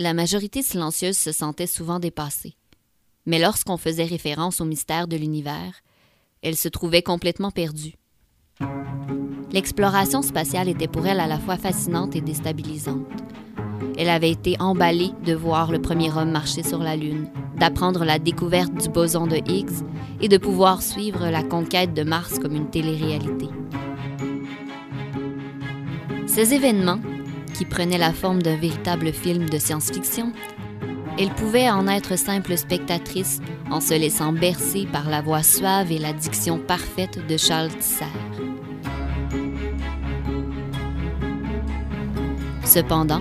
la majorité silencieuse se sentait souvent dépassée. Mais lorsqu'on faisait référence au mystère de l'univers, elle se trouvait complètement perdue. L'exploration spatiale était pour elle à la fois fascinante et déstabilisante. Elle avait été emballée de voir le premier homme marcher sur la Lune, d'apprendre la découverte du boson de Higgs et de pouvoir suivre la conquête de Mars comme une télé-réalité. Ces événements, qui prenaient la forme d'un véritable film de science-fiction, elle pouvait en être simple spectatrice en se laissant bercer par la voix suave et la diction parfaite de Charles Tisser. Cependant,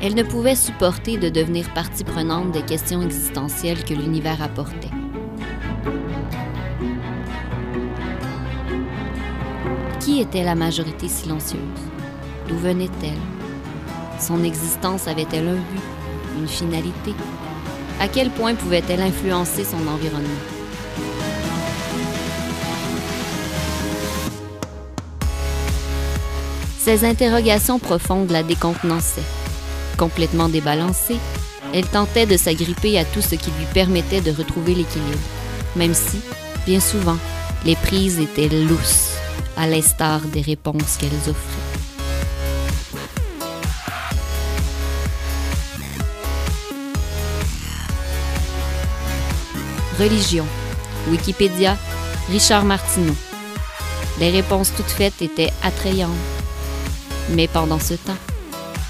elle ne pouvait supporter de devenir partie prenante des questions existentielles que l'univers apportait. Qui était la majorité silencieuse? D'où venait-elle? Son existence avait-elle un but, une finalité? À quel point pouvait-elle influencer son environnement? Ces interrogations profondes la décontenancaient. Complètement débalancée, elle tentait de s'agripper à tout ce qui lui permettait de retrouver l'équilibre, même si, bien souvent, les prises étaient lousses, à l'instar des réponses qu'elles offraient. Religion. Wikipédia. Richard Martineau. Les réponses toutes faites étaient attrayantes. Mais pendant ce temps,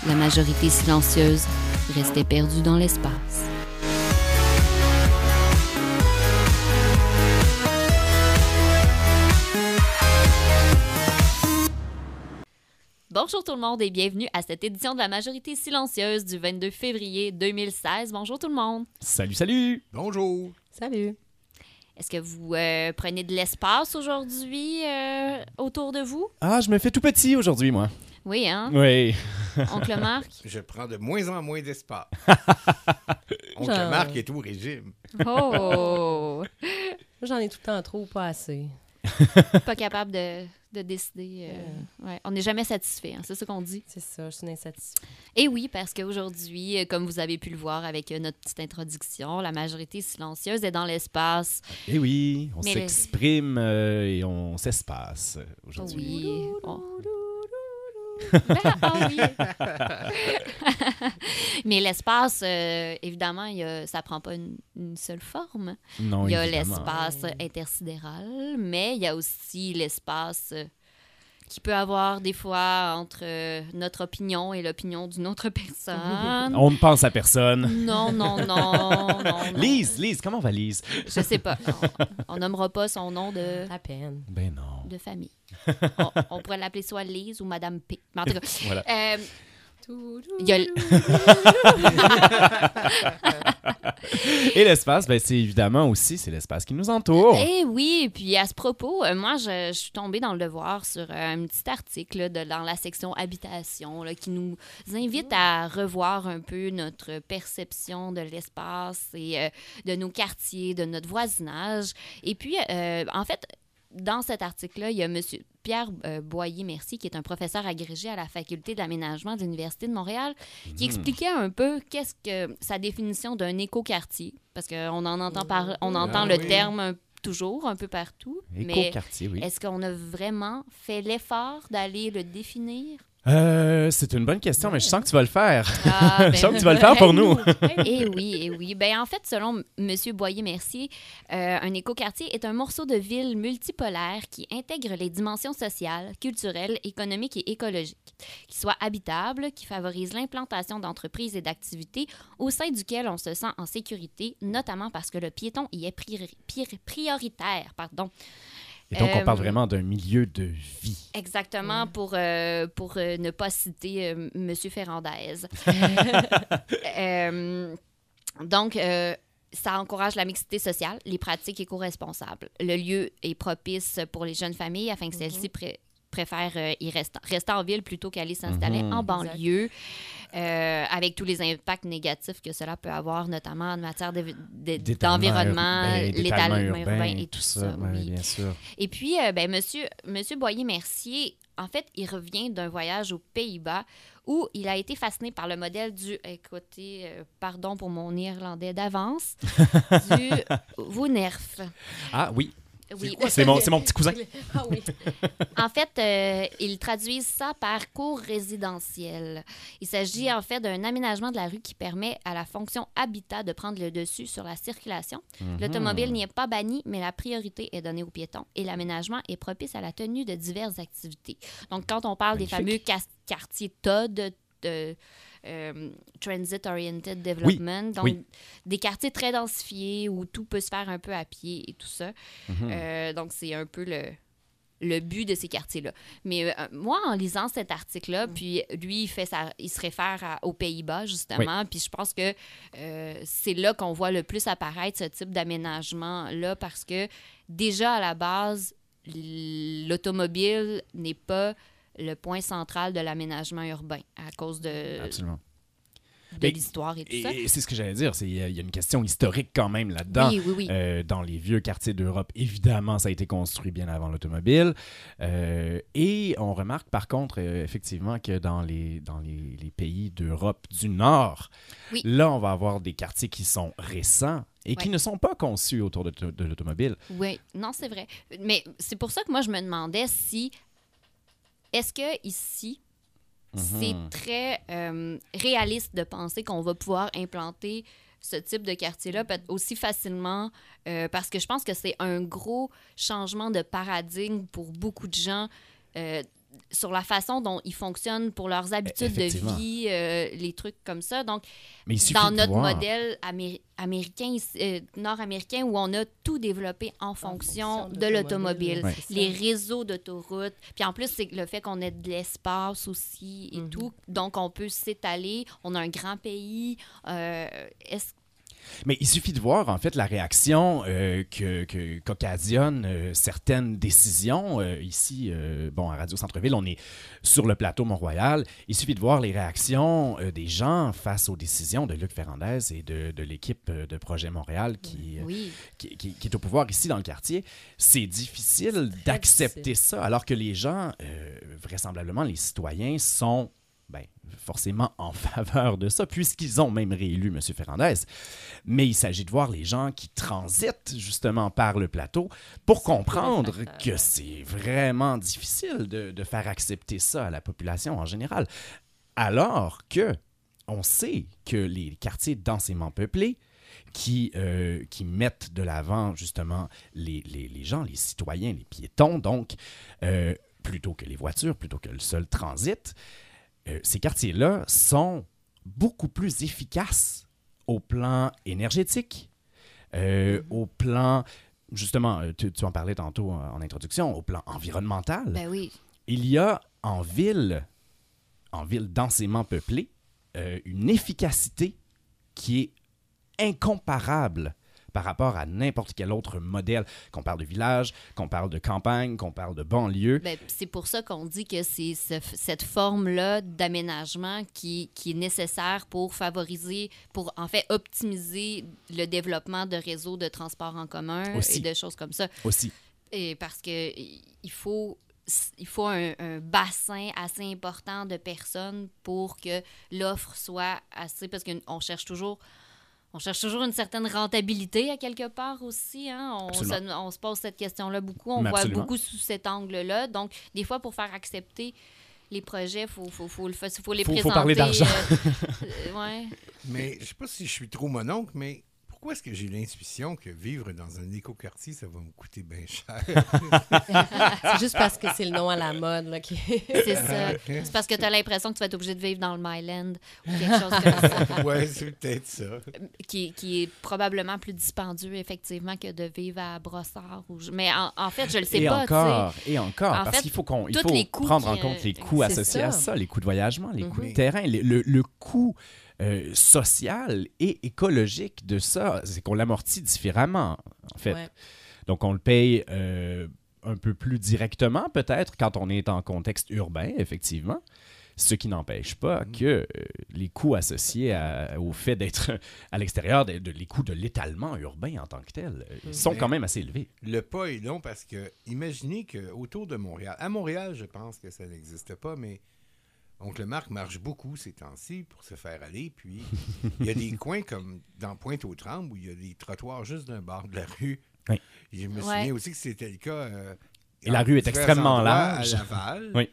la majorité silencieuse restait perdue dans l'espace. Bonjour tout le monde et bienvenue à cette édition de la majorité silencieuse du 22 février 2016. Bonjour tout le monde. Salut, salut! Bonjour. Salut. Est-ce que vous euh, prenez de l'espace aujourd'hui euh, autour de vous? Ah, je me fais tout petit aujourd'hui, moi. Oui, hein? Oui. Oncle Marc? Je prends de moins en moins d'espace. Oncle Genre. Marc est tout régime. Oh! Moi, J'en ai tout le temps trop ou pas assez. Pas capable de, de décider. euh, ouais. On n'est jamais satisfait, hein, c'est ce qu'on dit. C'est ça, je suis insatisfaite. Et oui, parce qu'aujourd'hui, euh, comme vous avez pu le voir avec euh, notre petite introduction, la majorité silencieuse est dans l'espace. Eh oui, on le- s'exprime euh, et on s'espace aujourd'hui. oui. on- Ah oui. Mais l'espace, euh, évidemment, y a- ça prend pas une, une seule forme. Non, Il y a l'espace intersidéral, mais il y a aussi l'espace euh, qui peut avoir des fois entre euh, notre opinion et l'opinion d'une autre personne. On ne pense à personne. Non, non, non, non, non. Lise, Lise, comment va Lise? Je sais pas. On, on nommera pas son nom de, À peine. Ben non. de famille. On, on pourrait l'appeler soit Lise ou Madame P. Mais en tout cas, Voilà. euh, il y a l- Et l'espace, ben c'est évidemment aussi, c'est l'espace qui nous entoure. Eh oui, puis à ce propos, euh, moi, je, je suis tombée dans le devoir sur euh, un petit article là, de, dans la section habitation là, qui nous invite à revoir un peu notre perception de l'espace et euh, de nos quartiers, de notre voisinage. Et puis, euh, en fait, dans cet article-là, il y a M. Pierre euh, Boyer-Merci, qui est un professeur agrégé à la Faculté d'aménagement de l'Université de Montréal, qui expliquait un peu qu'est-ce que sa définition d'un écoquartier, parce qu'on en entend par, on entend Ah le oui. terme un- toujours, un peu partout, mais Éco-quartier, oui. est-ce qu'on a vraiment fait l'effort d'aller le définir? Euh, c'est une bonne question, mais je sens que tu vas le faire. Ah, Je sens que tu vas le faire pour nous. Eh oui, eh oui. Ben, en fait, selon M. Boyer-Mercier, euh, un écoquartier est un morceau de ville multipolaire qui intègre les dimensions sociales, culturelles, économiques et écologiques, qui soit habitable, qui favorise l'implantation d'entreprises et d'activités au sein duquel on se sent en sécurité, notamment parce que le piéton y est priori- pri- prioritaire. Pardon. Et donc, on Euh, parle vraiment d'un milieu de vie. Exactement, pour, euh, pour euh, ne pas citer euh, M. Ferrandez. Euh, donc, euh, ça encourage la mixité sociale, les pratiques éco-responsables. Le lieu est propice pour les jeunes familles afin que celles-ci préfèrent euh, y rester, rester en ville plutôt qu'aller s'installer Mhm. en banlieue, euh, avec tous les impacts négatifs que cela peut avoir, notamment en matière de- de- d'environnement, urbain, l'étalement urbain et tout ça. oui. bien sûr. Et puis, euh, ben, monsieur, monsieur Boyer-Mercier en fait, il revient d'un voyage aux Pays-Bas où il a été fasciné par le modèle du, écoutez, euh, pardon pour mon irlandais d'avance, du Woonerf. Ah oui, Oui, c'est mon, c'est mon petit cousin. Ah oui. En fait, euh, ils traduisent ça par cours résidentiel. Il s'agit en fait d'un aménagement de la rue qui permet à la fonction habitat de prendre le dessus sur la circulation. Mhm. L'automobile n'y est pas banni, mais la priorité est donnée aux piétons et l'aménagement est propice à la tenue de diverses activités. Donc, quand on parle des fameux quartiers TOD, de, euh, Transit Oriented Development, donc oui. des quartiers très densifiés où tout peut se faire un peu à pied et tout ça. Mhm. Euh, donc, c'est un peu le, le but de ces quartiers-là. Mais euh, moi, en lisant cet article-là, puis lui, il, fait sa- il se réfère à- aux Pays-Bas, justement, puis je pense que euh, c'est là qu'on voit le plus apparaître ce type d'aménagement-là, parce que déjà, à la base, l'automobile n'est pas le point central de l'aménagement urbain à cause de, Absolument. de Mais- l'histoire et tout ça. Et, c'est ce que j'allais dire, il y a- une question historique quand même là-dedans. Oui, oui, oui. Euh, dans les vieux quartiers d'Europe, évidemment, ça a été construit bien avant l'automobile. Euh, et on remarque par contre, euh, effectivement, que dans les, dans les, les pays d'Europe du Nord, là, on va avoir des quartiers qui sont récents et qui ne sont pas conçus autour de, de l'automobile. Oui, non, c'est vrai. Mais c'est pour ça que moi, je me demandais si. Est-ce que ici, c'est Mhm. très euh, réaliste de penser qu'on va pouvoir implanter ce type de quartier-là aussi facilement euh, parce que je pense que c'est un gros changement de paradigme pour beaucoup de gens euh, sur la façon dont ils fonctionnent pour leurs habitudes de vie, euh, les trucs comme ça. Donc, Mais dans notre voir. modèle améri- américain, euh, nord-américain, où on a tout développé en fonction, fonction de de l'automobile, les réseaux d'autoroutes. Puis en plus, c'est le fait qu'on ait de l'espace aussi et Mhm. tout. Donc, on peut s'étaler. On a un grand pays. Euh, est-ce Mais il suffit de voir, en fait, la réaction euh, que, que- qu'occasionnent euh, certaines décisions. Euh, ici, bon, à Radio Centre-Ville, on est sur le plateau Mont-Royal. Il suffit de voir les réactions des gens face aux décisions de Luc Ferrandez et de, de l'équipe de Projet Montréal qui, Oui. qui, qui- qui est au pouvoir ici dans le quartier. C'est difficile d'accepter difficile. ça, alors que les gens, vraisemblablement, les citoyens, sont ben, forcément en faveur de ça, puisqu'ils ont même réélu M. Ferrandez. Mais il s'agit de voir les gens qui transitent justement par le plateau pour comprendre que c'est vraiment difficile de, de faire accepter ça à la population en général. Alors que on sait que les quartiers densément peuplés, qui, euh, qui mettent de l'avant justement les, les- les gens, les citoyens, les piétons, donc, euh, plutôt que les voitures, plutôt que le seul transit, euh, ces quartiers-là sont beaucoup plus efficaces au plan énergétique, euh, au plan, justement, euh, tu, tu en parlais tantôt en, en introduction, au plan environnemental. Ben oui. Il y a en ville, en ville densément peuplée, euh, une efficacité qui est incomparable par rapport à n'importe quel autre modèle, qu'on parle de village, qu'on parle de campagne, qu'on parle de banlieue. Ben, c'est pour ça qu'on dit que c'est ce- cette forme-là d'aménagement qui, qui est nécessaire pour favoriser, pour en fait optimiser le développement de réseaux de transport en commun Aussi. et de choses comme ça. Aussi. Et parce que il faut il faut un, un bassin assez important de personnes pour que l'offre soit assez parce qu'on cherche toujours on cherche toujours une certaine rentabilité à quelque part aussi. Hein? On, Absolument. se, on se pose cette question-là beaucoup. On Mais voit absolument. beaucoup sous cet angle-là. Donc, des fois, pour faire accepter les projets, il faut, faut, faut, le fa- faut les Faut- faut présenter. parler d'argent. euh, euh, ouais. Mais je sais pas si je suis trop mononcle, mais pourquoi est-ce que j'ai l'intuition que vivre dans un écoquartier, ça va me coûter bien cher? C'est juste parce que c'est le nom à la mode. Là, qui... C'est ça. C'est parce que tu as l'impression que tu vas être obligé de vivre dans le Myland ou quelque chose comme ça. ouais, c'est peut-être ça. qui, qui est probablement plus dispendieux, effectivement, que de vivre à Brossard. Ou je- Mais en, en fait, je le sais et pas, encore, et encore, En parce fait, qu'il faut, qu'on, il faut coûts prendre en compte euh, les coûts c'est associés à ça. les coûts de voyagement, les coûts de Mhm. terrain, le, le- le coût euh, social et écologique de ça, c'est qu'on l'amortit différemment, en fait. Ouais. Donc, on le paye euh, un peu plus directement, peut-être, quand on est en contexte urbain, effectivement. Ce qui n'empêche pas que euh, les coûts associés à- au fait d'être à l'extérieur, de, de- les coûts de l'étalement urbain en tant que tel, euh, ils sont quand même assez élevés. Le pas est long parce que imaginez qu'autour de Montréal, à Montréal, je pense que ça n'existe pas, mais Oncle Marc marche beaucoup ces temps-ci pour se faire aller. Puis il y a des coins comme dans Pointe-aux-Trembles où il y a des trottoirs juste d'un bord de la rue. Oui. Et je me Ouais. souviens aussi que c'était le cas. euh, Et la rue est extrêmement large. À Laval. Oui.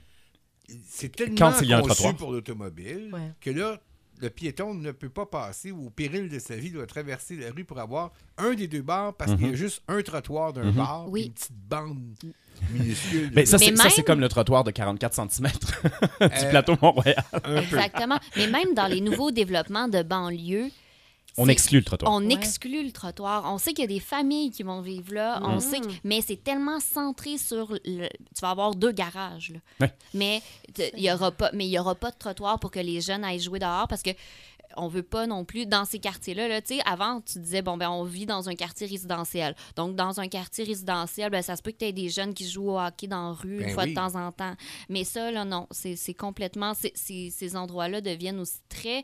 C'est tellement Quand il y a un conçu trottoir. pour l'automobile Ouais. que là, le piéton ne peut pas passer ou au péril de sa vie doit traverser la rue pour avoir un des deux bars parce qu'il y a Mhm. juste un trottoir d'un Mhm. bar Oui. une petite bande minuscule. Mais ça, c'est ça, même- c'est comme le trottoir de 44 cm du Euh, plateau Mont-Royal. Exactement. Mais même dans les nouveaux développements de banlieue, On exclut le trottoir. On Ouais. exclut le trottoir. On sait qu'il y a des familles qui vont vivre là. On Mhm. sait que- mais c'est tellement centré sur le, tu vas avoir deux garages. là. Ouais. Mais il y aura pas mais il y aura pas de trottoir pour que les jeunes aillent jouer dehors parce que on veut pas non plus dans ces quartiers-là. Là, tu sais, avant, tu disais, bon, ben, on vit dans un quartier résidentiel. Donc, dans un quartier résidentiel, ben, ça se peut que tu aies des jeunes qui jouent au hockey dans la rue Ben une fois oui. de temps en temps. Mais ça, là, non. C'est complètement. c'est- c'est- ces endroits-là deviennent aussi très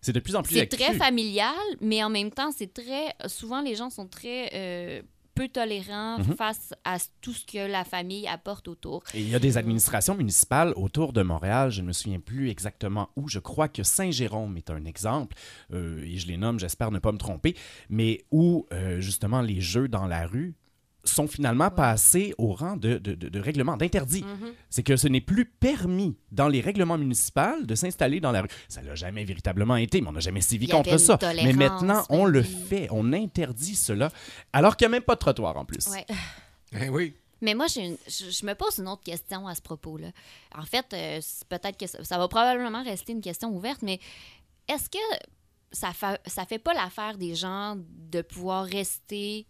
C'est de plus en plus c'est très familial, mais en même temps, c'est très. Souvent, les gens sont très euh, peu tolérants Mhm. face à tout ce que la famille apporte autour. Et il y a des administrations municipales autour de Montréal, je ne me souviens plus exactement où, je crois que Saint-Jérôme est un exemple, euh, et je les nomme, j'espère ne pas me tromper, mais où euh, justement les jeux dans la rue sont finalement passés au rang de, de, de- de règlement, d'interdit. Mhm. C'est que ce n'est plus permis dans les règlements municipaux de s'installer dans la rue. Ça l'a jamais véritablement été, mais on n'a jamais sévi contre ça. Mais maintenant, on le fait, on interdit cela, alors qu'il n'y a même pas de trottoir en plus. Ouais. Eh oui. Mais moi, une- je, je me pose une autre question à ce propos-là. En fait, euh, peut-être que ça, ça va probablement rester une question ouverte, mais est-ce que ça fait, ça fait pas l'affaire des gens de pouvoir rester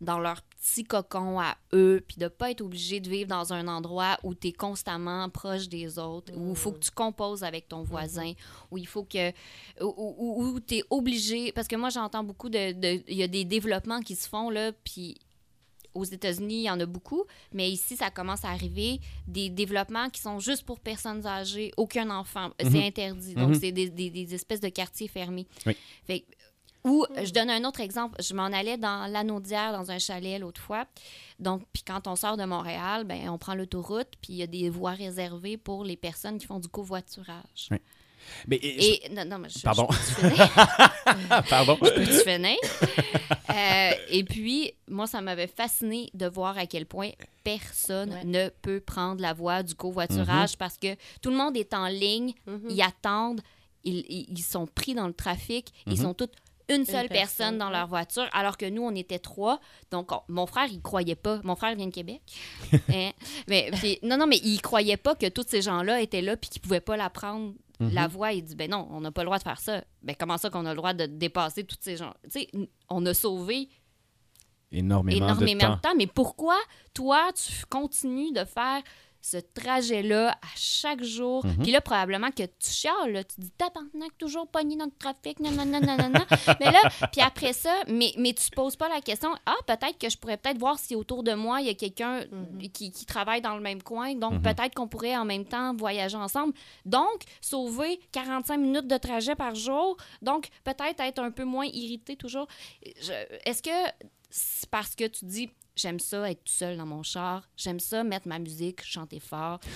dans leur petit cocon à eux, puis de pas être obligé de vivre dans un endroit où tu es constamment proche des autres, où il faut que tu composes avec ton voisin, où il faut que... où, tu es obligé... Parce que moi, j'entends beaucoup de... Il y a des développements qui se font, là, puis aux États-Unis, il y en a beaucoup, mais ici, ça commence à arriver des développements qui sont juste pour personnes âgées, aucun enfant. C'est interdit. Donc, Mhm. c'est des, des- des espèces de quartiers fermés. Oui. Fait ou, je donne un autre exemple. Je m'en allais dans l'Anaudière, dans un chalet l'autre fois. Donc, puis quand on sort de Montréal, ben, on prend l'autoroute, puis il y a des voies réservées pour les personnes qui font du covoiturage. Oui. Mais, et- Et, non, non, mais je, Pardon. je pardon. Peux-tu finir? Euh, et puis, moi, ça m'avait fasciné de voir à quel point personne Ouais. ne peut prendre la voie du covoiturage parce que tout le monde est en ligne, Mhm. ils attendent, ils, sont pris dans le trafic, ils Mhm. sont toutes une seule personne, personne, dans leur voiture, alors que nous, on était trois. Donc, on- mon frère, il croyait pas. Mon frère vient de Québec. Hein? Mais, puis- non, non, mais il croyait pas que tous ces gens-là étaient là puis qu'ils pouvaient pas la prendre, Mhm. la voie. Il dit, ben non, on n'a pas le droit de faire ça. Ben comment ça qu'on a le droit de dépasser tous ces gens? Tu sais, on a sauvé Énormément, énormément de de temps. Mais pourquoi, toi, tu continues de faire ce trajet-là à chaque jour? Mhm. Puis là, probablement que tu chiales, là, tu dis tabarnak, toujours pogné dans le trafic, non, non, non, non, non, mais là, puis après ça, mais, mais tu te poses pas la question, ah, peut-être que je pourrais peut-être voir si autour de moi, il y a quelqu'un Mhm. qui, qui travaille dans le même coin. Donc, Mhm. peut-être qu'on pourrait en même temps voyager ensemble. Donc, sauver 45 minutes de trajet par jour. Donc, peut-être être un peu moins irrité toujours. Est-ce que c'est parce que tu dis j'aime ça être tout seul dans mon char, j'aime ça mettre ma musique, chanter fort.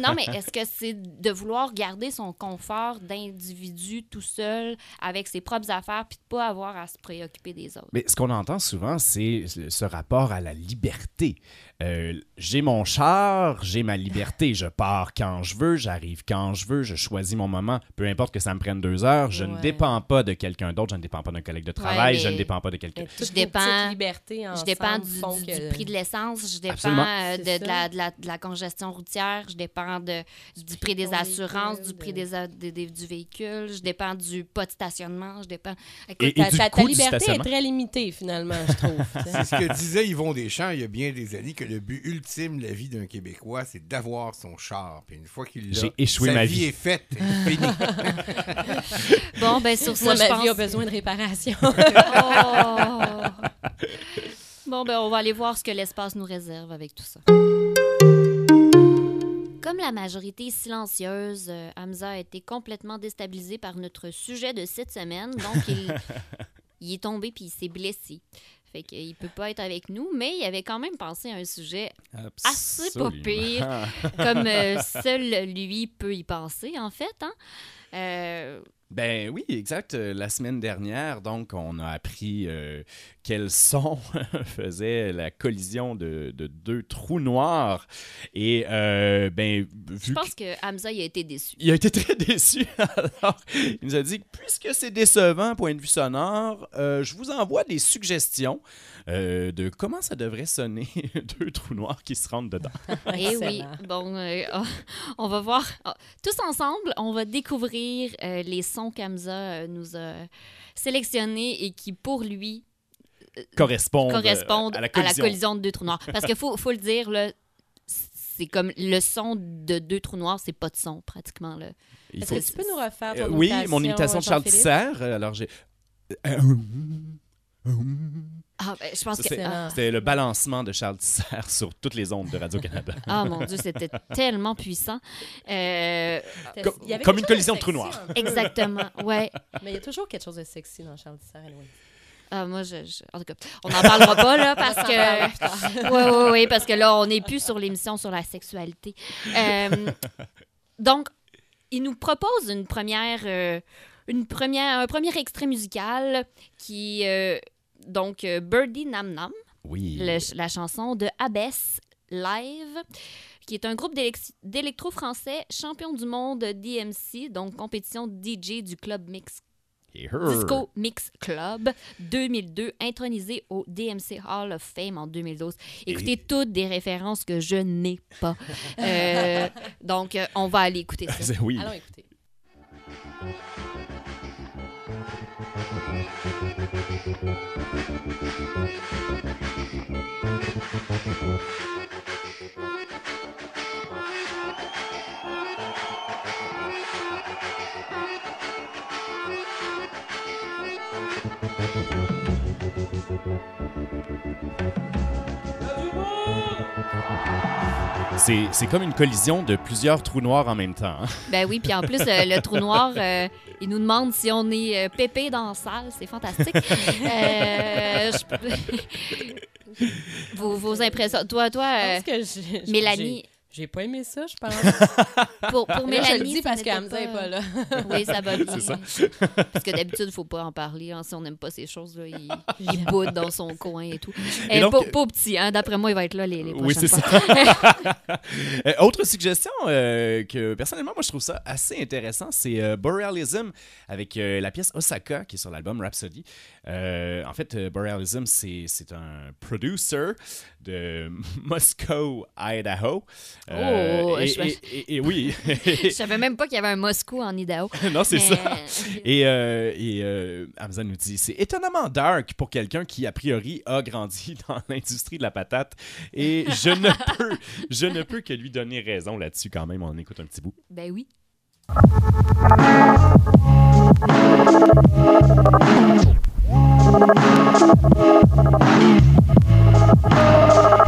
Non, mais est-ce que c'est de vouloir garder son confort d'individu tout seul avec ses propres affaires puis de pas avoir à se préoccuper des autres? Mais ce qu'on entend souvent, c'est ce rapport à la liberté. Euh, j'ai mon char, j'ai ma liberté. Je pars quand je veux, j'arrive quand je veux, je choisis mon moment. Peu importe que ça me prenne deux heures, je ne dépends pas de quelqu'un d'autre, je ne dépends pas d'un collègue de travail, je ne dépends pas de quelqu'un. Je dépends- libertés Je dépends du, du- que- du prix de l'essence, je dépends Absolument. euh, de, la, ça. de, la, de la congestion routière, je dépends de, du prix des assurances, véhicule, du prix de- des, a- des- des- du véhicule, je dépends du pas de stationnement, je dépends... Écoute, Et- Ta, du ta- ta coût du liberté est très limitée, finalement, je trouve. C'est ce que disait Yvon Deschamps il y a bien des années, que le but ultime de la vie d'un Québécois, c'est d'avoir son char. Puis une fois qu'il l'a, J'ai échoué sa ma vie vie. est faite. fini. bon, ben sur ça, Moi, je ma pense... vie a besoin de réparation. Oh! bon, ben on va aller voir ce que l'espace nous réserve avec tout ça. Comme la majorité silencieuse, euh, Hamza a été complètement déstabilisé par notre sujet de cette semaine. Donc, il, il est tombé puis il s'est blessé. Fait qu'il peut pas être avec nous, mais il avait quand même pensé à un sujet assez pas pire. comme euh, seul lui peut y penser, en fait. Hein? Euh, Ben oui, exact. Euh, La semaine dernière, donc, on a appris euh, quel son faisait la collision de, de deux trous noirs. Et, euh, ben, je vu pense que Hamza il a été déçu. Il a été très déçu. Alors, il nous a dit que puisque c'est décevant, point de vue sonore, euh, je vous envoie des suggestions euh, de comment ça devrait sonner deux trous noirs qui se rentrent dedans. Eh oui, bon, euh, on va voir. ah, tous ensemble, on va découvrir euh, les sons qu'Hamza euh, nous a sélectionnés et qui, pour lui, Correspondent, euh, correspondent à la collision. de deux trous noirs. Parce qu'il faut, faut le dire, là, c'est comme le son de deux trous noirs, c'est pas de son pratiquement. Là. Est-ce faut- que tu peux nous refaire ton Euh, oui, imitation, mon imitation de Charles euh, Alors, j'ai. Ah, ben, je pense Ça, que. c'est- Ah, C'était le balancement de Charles Tisser sur toutes les ondes de Radio-Canada. ah, mon Dieu, c'était tellement puissant. Euh, Comme- Il y avait comme quelque une collision de trous noirs. exactement, ouais. Mais il y a toujours quelque chose de sexy dans Charles Tisser, anyway. Ah, moi, je, je- En tout cas, on n'en parlera pas, là, parce que... Oui, oui, oui, parce que là, on n'est plus sur l'émission sur la sexualité. Euh, donc, il nous propose une première... euh, une première, un premier extrait musical qui... donc, euh, Birdie Nam Nam, Oui. le- la chanson de Abbess Live, qui est un groupe d'élec- d'électro-français champion du monde DMC, donc compétition DJ du club Mix. Disco Mix Club 2002, intronisé au DMC Hall of Fame en 2012. Écoutez toutes des références que je n'ai pas. Euh, donc, euh, on va aller écouter ça. Oui. Allons écouter. C'est c'est comme une collision de plusieurs trous noirs en même temps. hein. Ben oui, puis en plus, euh, le trou noir, euh, il nous demande si on est euh, pépé dans la salle. C'est fantastique. Euh, je- vos, vos impressions. Toi, toi, euh, Mélanie, j'ai- pas aimé ça, je pense. pour, pour là, Mélanie. je le dis ça parce Hamza n'est pas là. Oui, ça va bien. C'est ça. Parce que d'habitude, il ne faut pas en parler. hein. Si on n'aime pas ces choses-là, il, il boude dans son coin et tout. Et Et donc- pas, petit, hein. D'après moi, il va être là les, les Oui, prochaines c'est fois. ça. Euh, autre suggestion euh, que personnellement, moi, je trouve ça assez intéressant, c'est euh, Borealism avec euh, la pièce Osaka qui est sur l'album Rhapsody. Euh, en fait, euh, Borealism, c'est c'est un producer de Moscow, Idaho. Euh, Oh, et, je- et- et- et oui. Je savais même pas qu'il y avait un Moscou en Idaho. non, c'est Mais- ça. Et, euh, et euh, Hamza nous dit c'est étonnamment dark pour quelqu'un qui, a priori, a grandi dans l'industrie de la patate. Et je ne peux, je ne peux que lui donner raison là-dessus quand même. On écoute un petit bout. Ben oui. thank you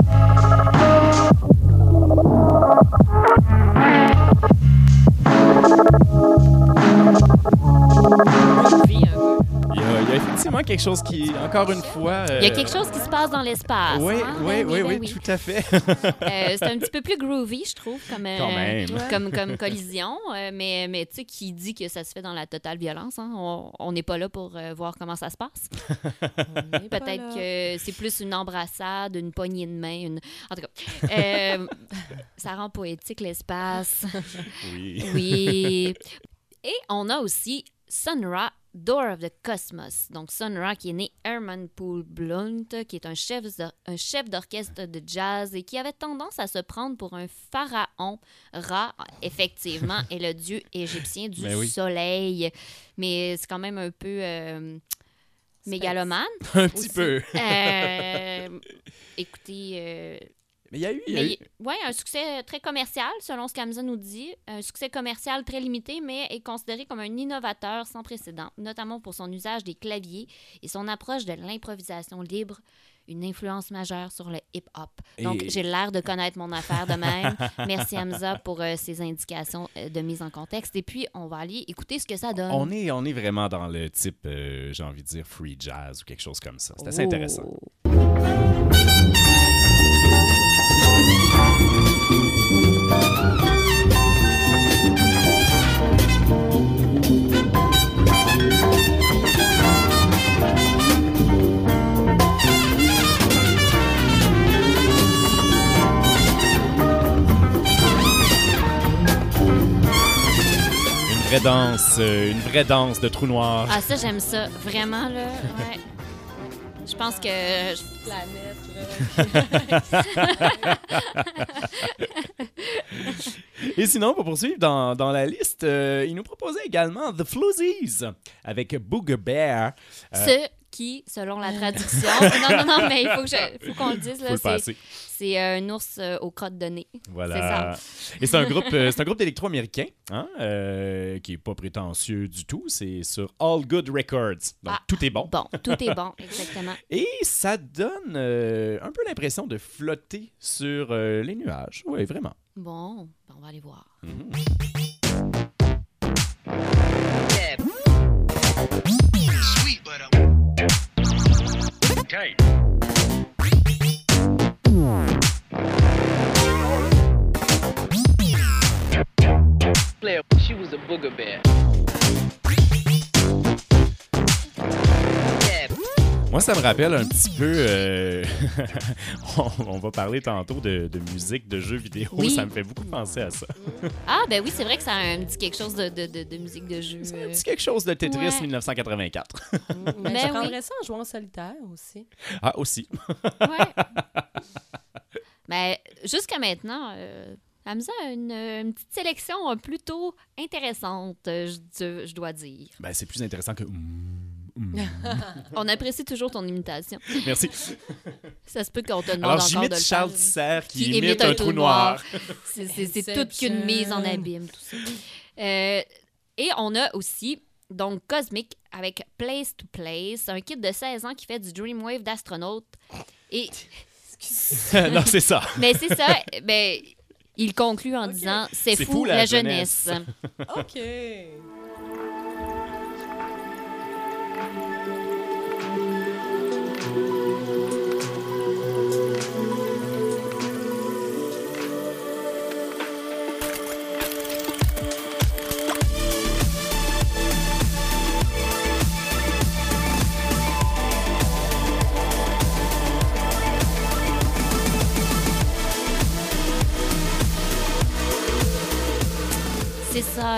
effectivement quelque chose qui, encore une fois. Il y a quelque chose qui se passe dans l'espace. Oui, hein? oui, Ben oui, ben oui, tout à fait. Euh, c'est un petit peu plus groovy, je trouve, comme, euh, comme, comme collision. euh, mais mais tu sais, qui dit que ça se fait dans la totale violence? hein? On- n'est pas là pour euh, voir comment ça se passe. Peut-être que c'est plus une embrassade, une poignée de main. Une... En tout cas, euh, ça rend poétique l'espace. Oui. Oui. Et on a aussi Sun Ra, Door of the Cosmos. Donc, Sun Ra, qui est né Herman Poole Blunt, qui est un chef, d'or- un chef d'orchestre de jazz et qui avait tendance à se prendre pour un pharaon. Ra, effectivement, est le dieu égyptien du Ben oui. soleil. Mais c'est quand même un peu euh, mégalomane. Un petit aussi. peu. Euh, écoutez, euh, Mais il y a eu. il y a Mais, eu- ouais, un succès très commercial, selon ce qu'Amazon nous dit. Un succès commercial très limité, mais est considéré comme un innovateur sans précédent, notamment pour son usage des claviers et son approche de l'improvisation libre, une influence majeure sur le hip-hop. Donc, Et- j'ai l'air de connaître mon affaire de même. Merci, Hamza, pour euh, ces indications euh, de mise en contexte. Et puis, on va aller écouter ce que ça donne. On est, on est vraiment dans le type, euh, j'ai envie de dire, free jazz ou quelque chose comme ça. C'est assez intéressant. Oh. Vraie danse, euh, une vraie danse de trou noir. Ah, ça, j'aime ça. Vraiment, là. Ouais. Je pense que. je- Planète, là. Et sinon, pour poursuivre dans, dans la liste, euh, il nous proposait également The Floozies avec Booger Bear. Euh, Ce qui, selon la traduction. non, non, non, mais il faut que je- faut qu'on le dise. Là, c'est, c'est un ours euh, aux crottes de nez. Voilà. Et c'est un groupe, euh, c'est un groupe d'électro-américain hein, euh, qui est pas prétentieux du tout. C'est sur All Good Records. Donc Ah. tout est bon. Bon, tout est bon, exactement. Et ça donne euh, un peu l'impression de flotter sur euh, les nuages. Oui, vraiment. Bon, ben, on va aller voir. Player, she was a booger bear. Moi, ça me rappelle un petit peu. euh, on, on va parler tantôt de, de musique, de jeux vidéo. Oui. Ça me fait beaucoup penser à ça. Ah, ben oui, c'est vrai que ça a un petit quelque chose de, de, de, de musique de jeu. C'est un petit quelque chose de Tetris Ouais. 1984. Mais Mais je oui. ça en jouant en solitaire aussi. Ah, aussi. Ouais. Mais jusqu'à maintenant, euh, Hamza a une, une petite sélection euh, plutôt intéressante, je, je dois dire. Ben, c'est plus intéressant que. On apprécie toujours ton imitation. Merci. Ça se peut qu'on te demande Alors, encore de j'imite le Charles. Tisser qui, Qui imite un trou noir. C'est- toute qu'une mise en abîme, tout ça. Euh, et on a aussi, donc, Cosmic avec Place to Place, un kit de 16 ans qui fait du Dreamwave d'astronaute. Et, non, c'est ça. mais c'est ça, ben, il conclut en disant C'est C'est fou, la, jeunesse. OK.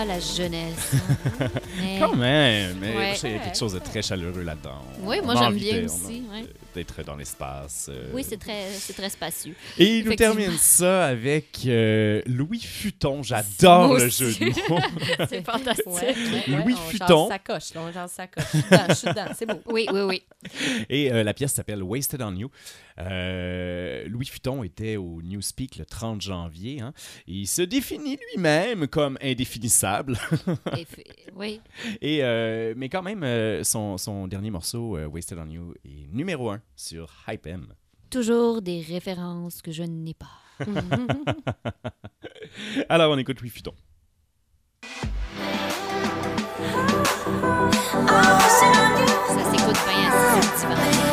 La jeunesse. Mais- Quand même. Mais Ouais. il y a quelque chose de très chaleureux là-dedans. Oui, On moi, j'aime bien aussi, ouais. d'être dans l'espace. euh. Oui, c'est très, c'est très spacieux. Et il nous termine ça avec euh, Louis Futon. J'adore le jeu de mots. C'est fantastique. Ouais, ouais, Louis on Futon. jase sa coche, là, on jase sa coche. Je suis dedans, je suis dedans, c'est beau. Oui, oui, oui. Et euh, la pièce s'appelle Wasted on You. Euh, Louis Futon était au Newspeak le 30 janvier. hein, et il se définit lui-même comme indéfinissable. Oui. Et, euh, mais quand même, son, son dernier morceau, euh, Wasted on You, est numéro un sur Hype M. Toujours des références que je n'ai pas. Alors, on écoute Louis Futon. Ça podvajance, c'est parti.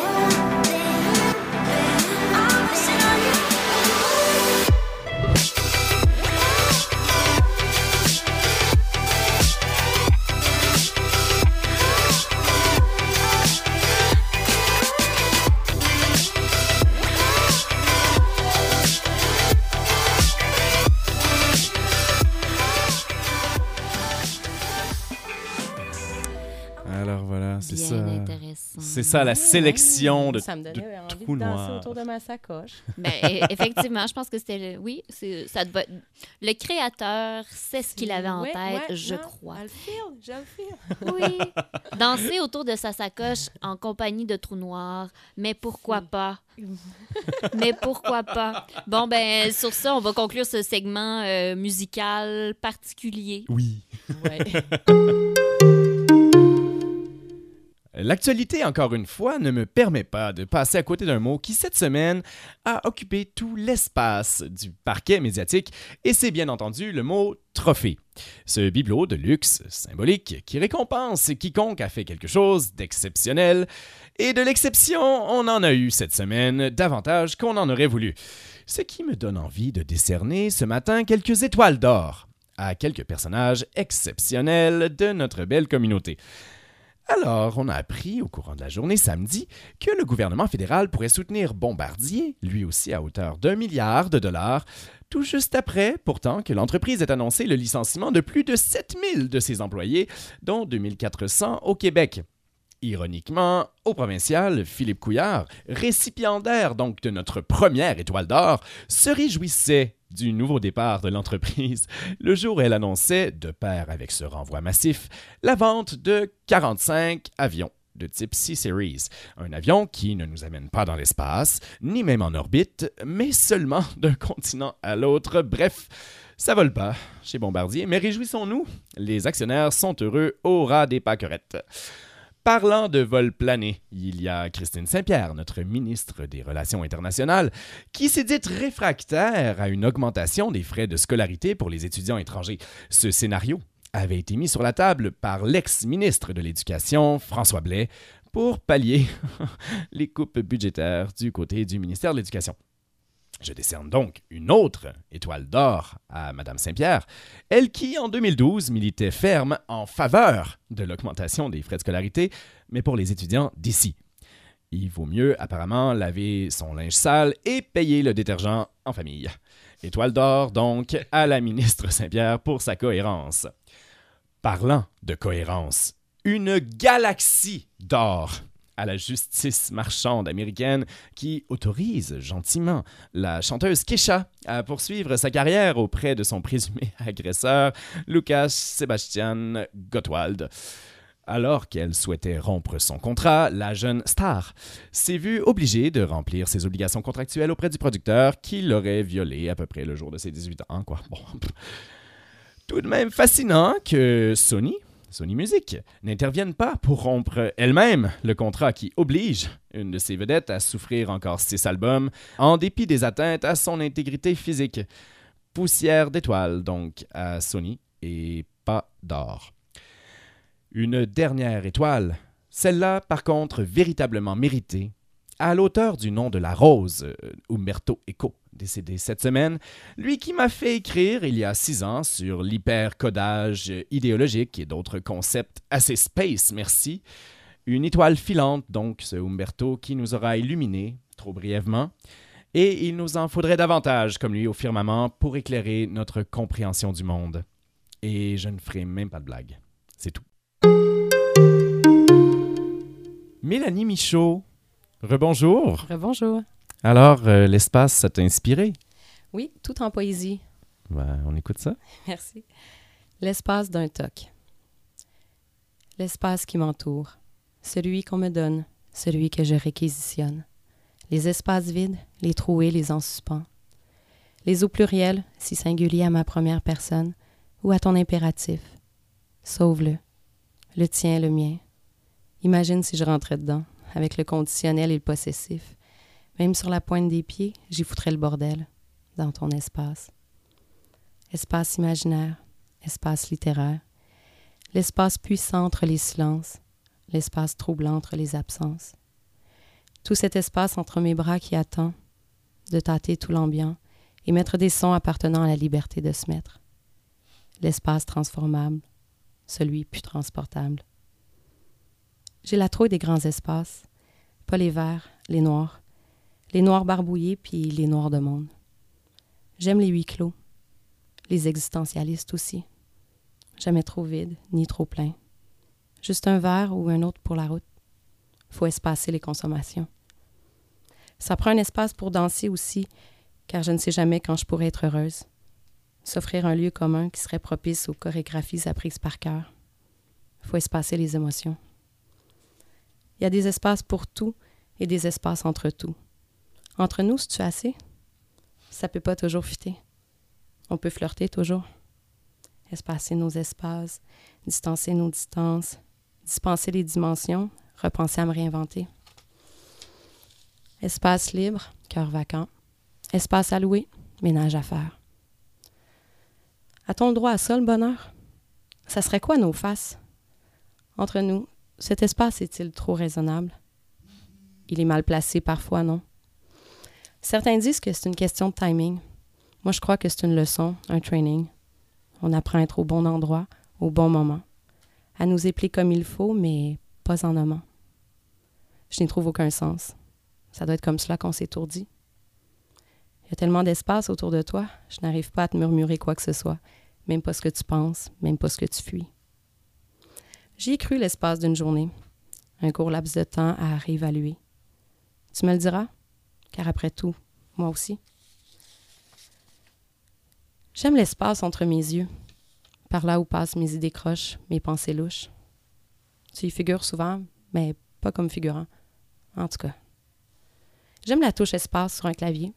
C'est ça la sélection de, Ça me de donnait envie trous de danser noirs. autour de ma sacoche. Ben, e- effectivement, je pense que c'était le... Oui, c'est- ça devait... Le créateur sait ce qu'il avait en Ouais, tête, ouais, je non, crois. Le file, je le file. Oui. Danser autour de sa sacoche en compagnie de trous noirs. Mais pourquoi pas? Mais pourquoi pas? Bon, ben, sur ça, on va conclure ce segment euh, musical particulier. Oui. Ouais. L'actualité, encore une fois, ne me permet pas de passer à côté d'un mot qui, cette semaine, a occupé tout l'espace du parquet médiatique, et c'est bien entendu le mot trophée. Ce bibelot de luxe symbolique qui récompense quiconque a fait quelque chose d'exceptionnel, et de l'exception, on en a eu cette semaine davantage qu'on en aurait voulu. Ce qui me donne envie de décerner ce matin quelques étoiles d'or à quelques personnages exceptionnels de notre belle communauté. Alors, on a appris au courant de la journée samedi que le gouvernement fédéral pourrait soutenir Bombardier, lui aussi à hauteur d'un milliard de dollars, tout juste après, pourtant, que l'entreprise ait annoncé le licenciement de plus de 7000 de ses employés, dont 2400 au Québec. Ironiquement, au provincial, Philippe Couillard, récipiendaire donc de notre première étoile d'or, se réjouissait du nouveau départ de l'entreprise le jour où elle annonçait, de pair avec ce renvoi massif, la vente de 45 avions de type C-Series, un avion qui ne nous amène pas dans l'espace, ni même en orbite, mais seulement d'un continent à l'autre. Bref, ça vole pas chez Bombardier, mais réjouissons-nous, les actionnaires sont heureux au ras des pâquerettes. Parlant de vol plané, il y a Christine Saint-Pierre, notre ministre des Relations internationales, qui s'est dite réfractaire à une augmentation des frais de scolarité pour les étudiants étrangers. Ce scénario avait été mis sur la table par l'ex-ministre de l'Éducation, François Blais, pour pallier les coupes budgétaires du côté du ministère de l'Éducation. Je décerne donc une autre étoile d'or à Mme Saint-Pierre, elle qui, en 2012, militait ferme en faveur de l'augmentation des frais de scolarité, mais pour les étudiants d'ici. Il vaut mieux apparemment laver son linge sale et payer le détergent en famille. Étoile d'or donc à la ministre Saint-Pierre pour sa cohérence. Parlant de cohérence, une galaxie d'or à la justice marchande américaine qui autorise gentiment la chanteuse Kesha à poursuivre sa carrière auprès de son présumé agresseur Lucas Sebastian Gottwald. Alors qu'elle souhaitait rompre son contrat, la jeune star s'est vue obligée de remplir ses obligations contractuelles auprès du producteur qui l'aurait violée à peu près le jour de ses 18 ans. Quoi. Bon. Tout de même fascinant que Sony, Sony Music, n'intervienne pas pour rompre elle-même le contrat qui oblige une de ses vedettes à souffrir encore six albums en dépit des atteintes à son intégrité physique. Poussière d'étoiles donc à Sony et pas d'or. Une dernière étoile, celle-là par contre véritablement méritée, à l'auteur du nom de la rose, euh, Umberto Eco, décédé cette semaine, lui qui m'a fait écrire il y a six ans sur l'hypercodage idéologique et d'autres concepts assez space, merci. Une étoile filante, donc, ce Umberto, qui nous aura illuminés, trop brièvement, et il nous en faudrait davantage, comme lui, au firmament, pour éclairer notre compréhension du monde. Et je ne ferai même pas de blague. C'est tout. Mélanie Michaud, rebonjour. Bonjour. Alors, euh, l'espace, ça t'a inspiré? Oui, tout en poésie. Ben, on écoute ça. Merci. L'espace d'un toc. L'espace qui m'entoure. Celui qu'on me donne. Celui que je réquisitionne. Les espaces vides, les troués, les en suspens. Les au pluriel, si singuliers à ma première personne, ou à ton impératif. Sauve-le. Le tien, le mien. Imagine si je rentrais dedans, avec le conditionnel et le possessif. Même sur la pointe des pieds, j'y foutrais le bordel, dans ton espace. Espace imaginaire, espace littéraire, l'espace puissant entre les silences, l'espace troublant entre les absences. Tout cet espace entre mes bras qui attend de tâter tout l'ambiant et mettre des sons appartenant à la liberté de se mettre. L'espace transformable, celui plus transportable. J'ai la trouille des grands espaces, pas les verts, les noirs, les noirs barbouillés puis les noirs de monde. J'aime les huis clos, les existentialistes aussi. Jamais trop vide, ni trop plein. Juste un verre ou un autre pour la route. faut espacer les consommations. Ça prend un espace pour danser aussi, car je ne sais jamais quand je pourrai être heureuse. S'offrir un lieu commun qui serait propice aux chorégraphies apprises par cœur. faut espacer les émotions. Il y a des espaces pour tout et des espaces entre tout. Entre nous, c'est-tu assez? Ça peut pas toujours fitter. On peut flirter toujours. Espacer nos espaces, distancer nos distances, dispenser les dimensions, repenser à me réinventer. Espace libre, cœur vacant. Espace alloué, ménage à faire. A-t-on le droit à ça, le bonheur? Ça serait quoi nos faces? Entre nous, cet espace est-il trop raisonnable? Il est mal placé parfois, non? Certains disent que c'est une question de timing. Moi, je crois que c'est une leçon, un training. On apprend à être au bon endroit, au bon moment, à nous épeler comme il faut, mais pas en nommant. Je n'y trouve aucun sens. Ça doit être comme cela qu'on s'étourdit. Il y a tellement d'espace autour de toi, je n'arrive pas à te murmurer quoi que ce soit, même pas ce que tu penses, même pas ce que tu fuis. J'y ai cru l'espace d'une journée, un court laps de temps à réévaluer. Tu me le diras, car après tout, moi aussi. J'aime l'espace entre mes yeux, par là où passent mes idées croches, mes pensées louches. Tu y figures souvent, mais pas comme figurant. En tout cas. J'aime la touche espace sur un clavier.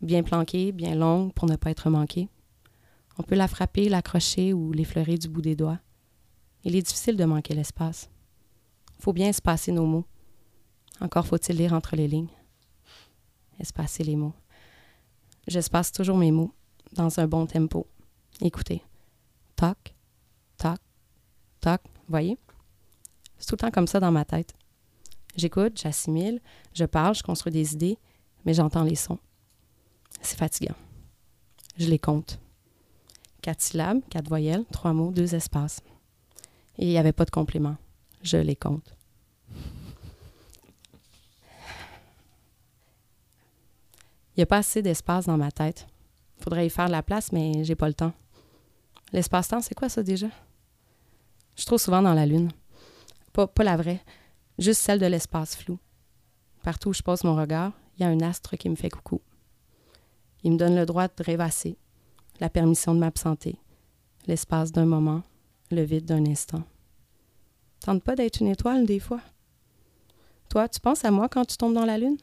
Bien planquée, bien longue pour ne pas être manquée. On peut la frapper, l'accrocher ou l'effleurer du bout des doigts. Il est difficile de manquer l'espace. Faut bien espacer nos mots. Encore faut-il lire entre les lignes. Espacer les mots. J'espace toujours mes mots dans un bon tempo. Écoutez. Toc, toc, toc. Voyez? C'est tout le temps comme ça dans ma tête. J'écoute, j'assimile, je parle, je construis des idées, mais j'entends les sons. C'est fatigant. Je les compte. Quatre syllabes, quatre voyelles, trois mots, deux espaces. Et il n'y avait pas de complément. Je les compte. Il n'y a pas assez d'espace dans ma tête. Faudrait y faire de la place, mais j'ai pas le temps. L'espace-temps, c'est quoi ça déjà? Je suis trop souvent dans la lune. Pas, pas la vraie, juste celle de l'espace flou. Partout où je pose mon regard, il y a un astre qui me fait coucou. Il me donne le droit de rêvasser, la permission de m'absenter, l'espace d'un moment, le vide d'un instant. Tente pas d'être une étoile des fois. Toi, tu penses à moi quand tu tombes dans la lune?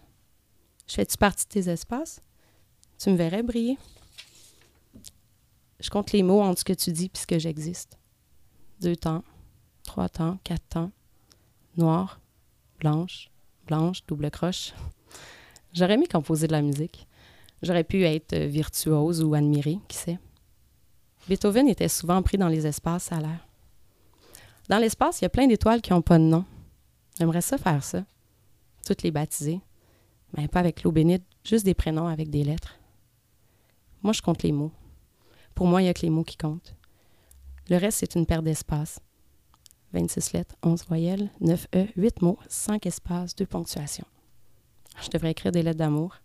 Je fais-tu partie de tes espaces? Tu me verrais briller? Je compte les mots entre ce que tu dis et ce que j'existe. Deux temps, trois temps, quatre temps. Noir, blanche, blanche, double croche. J'aurais aimé composer de la musique. J'aurais pu être virtuose ou admirée, qui sait. Beethoven était souvent pris dans les espaces à l'air. Dans l'espace, il y a plein d'étoiles qui n'ont pas de nom. J'aimerais ça faire ça. Toutes les baptiser. Mais pas avec l'eau bénite, juste des prénoms avec des lettres. Moi, je compte les mots. Pour moi, il n'y a que les mots qui comptent. Le reste, c'est une paire d'espace. 26 lettres, 11 voyelles, 9 E, 8 mots, 5 espaces, 2 ponctuations. Je devrais écrire des lettres d'amour.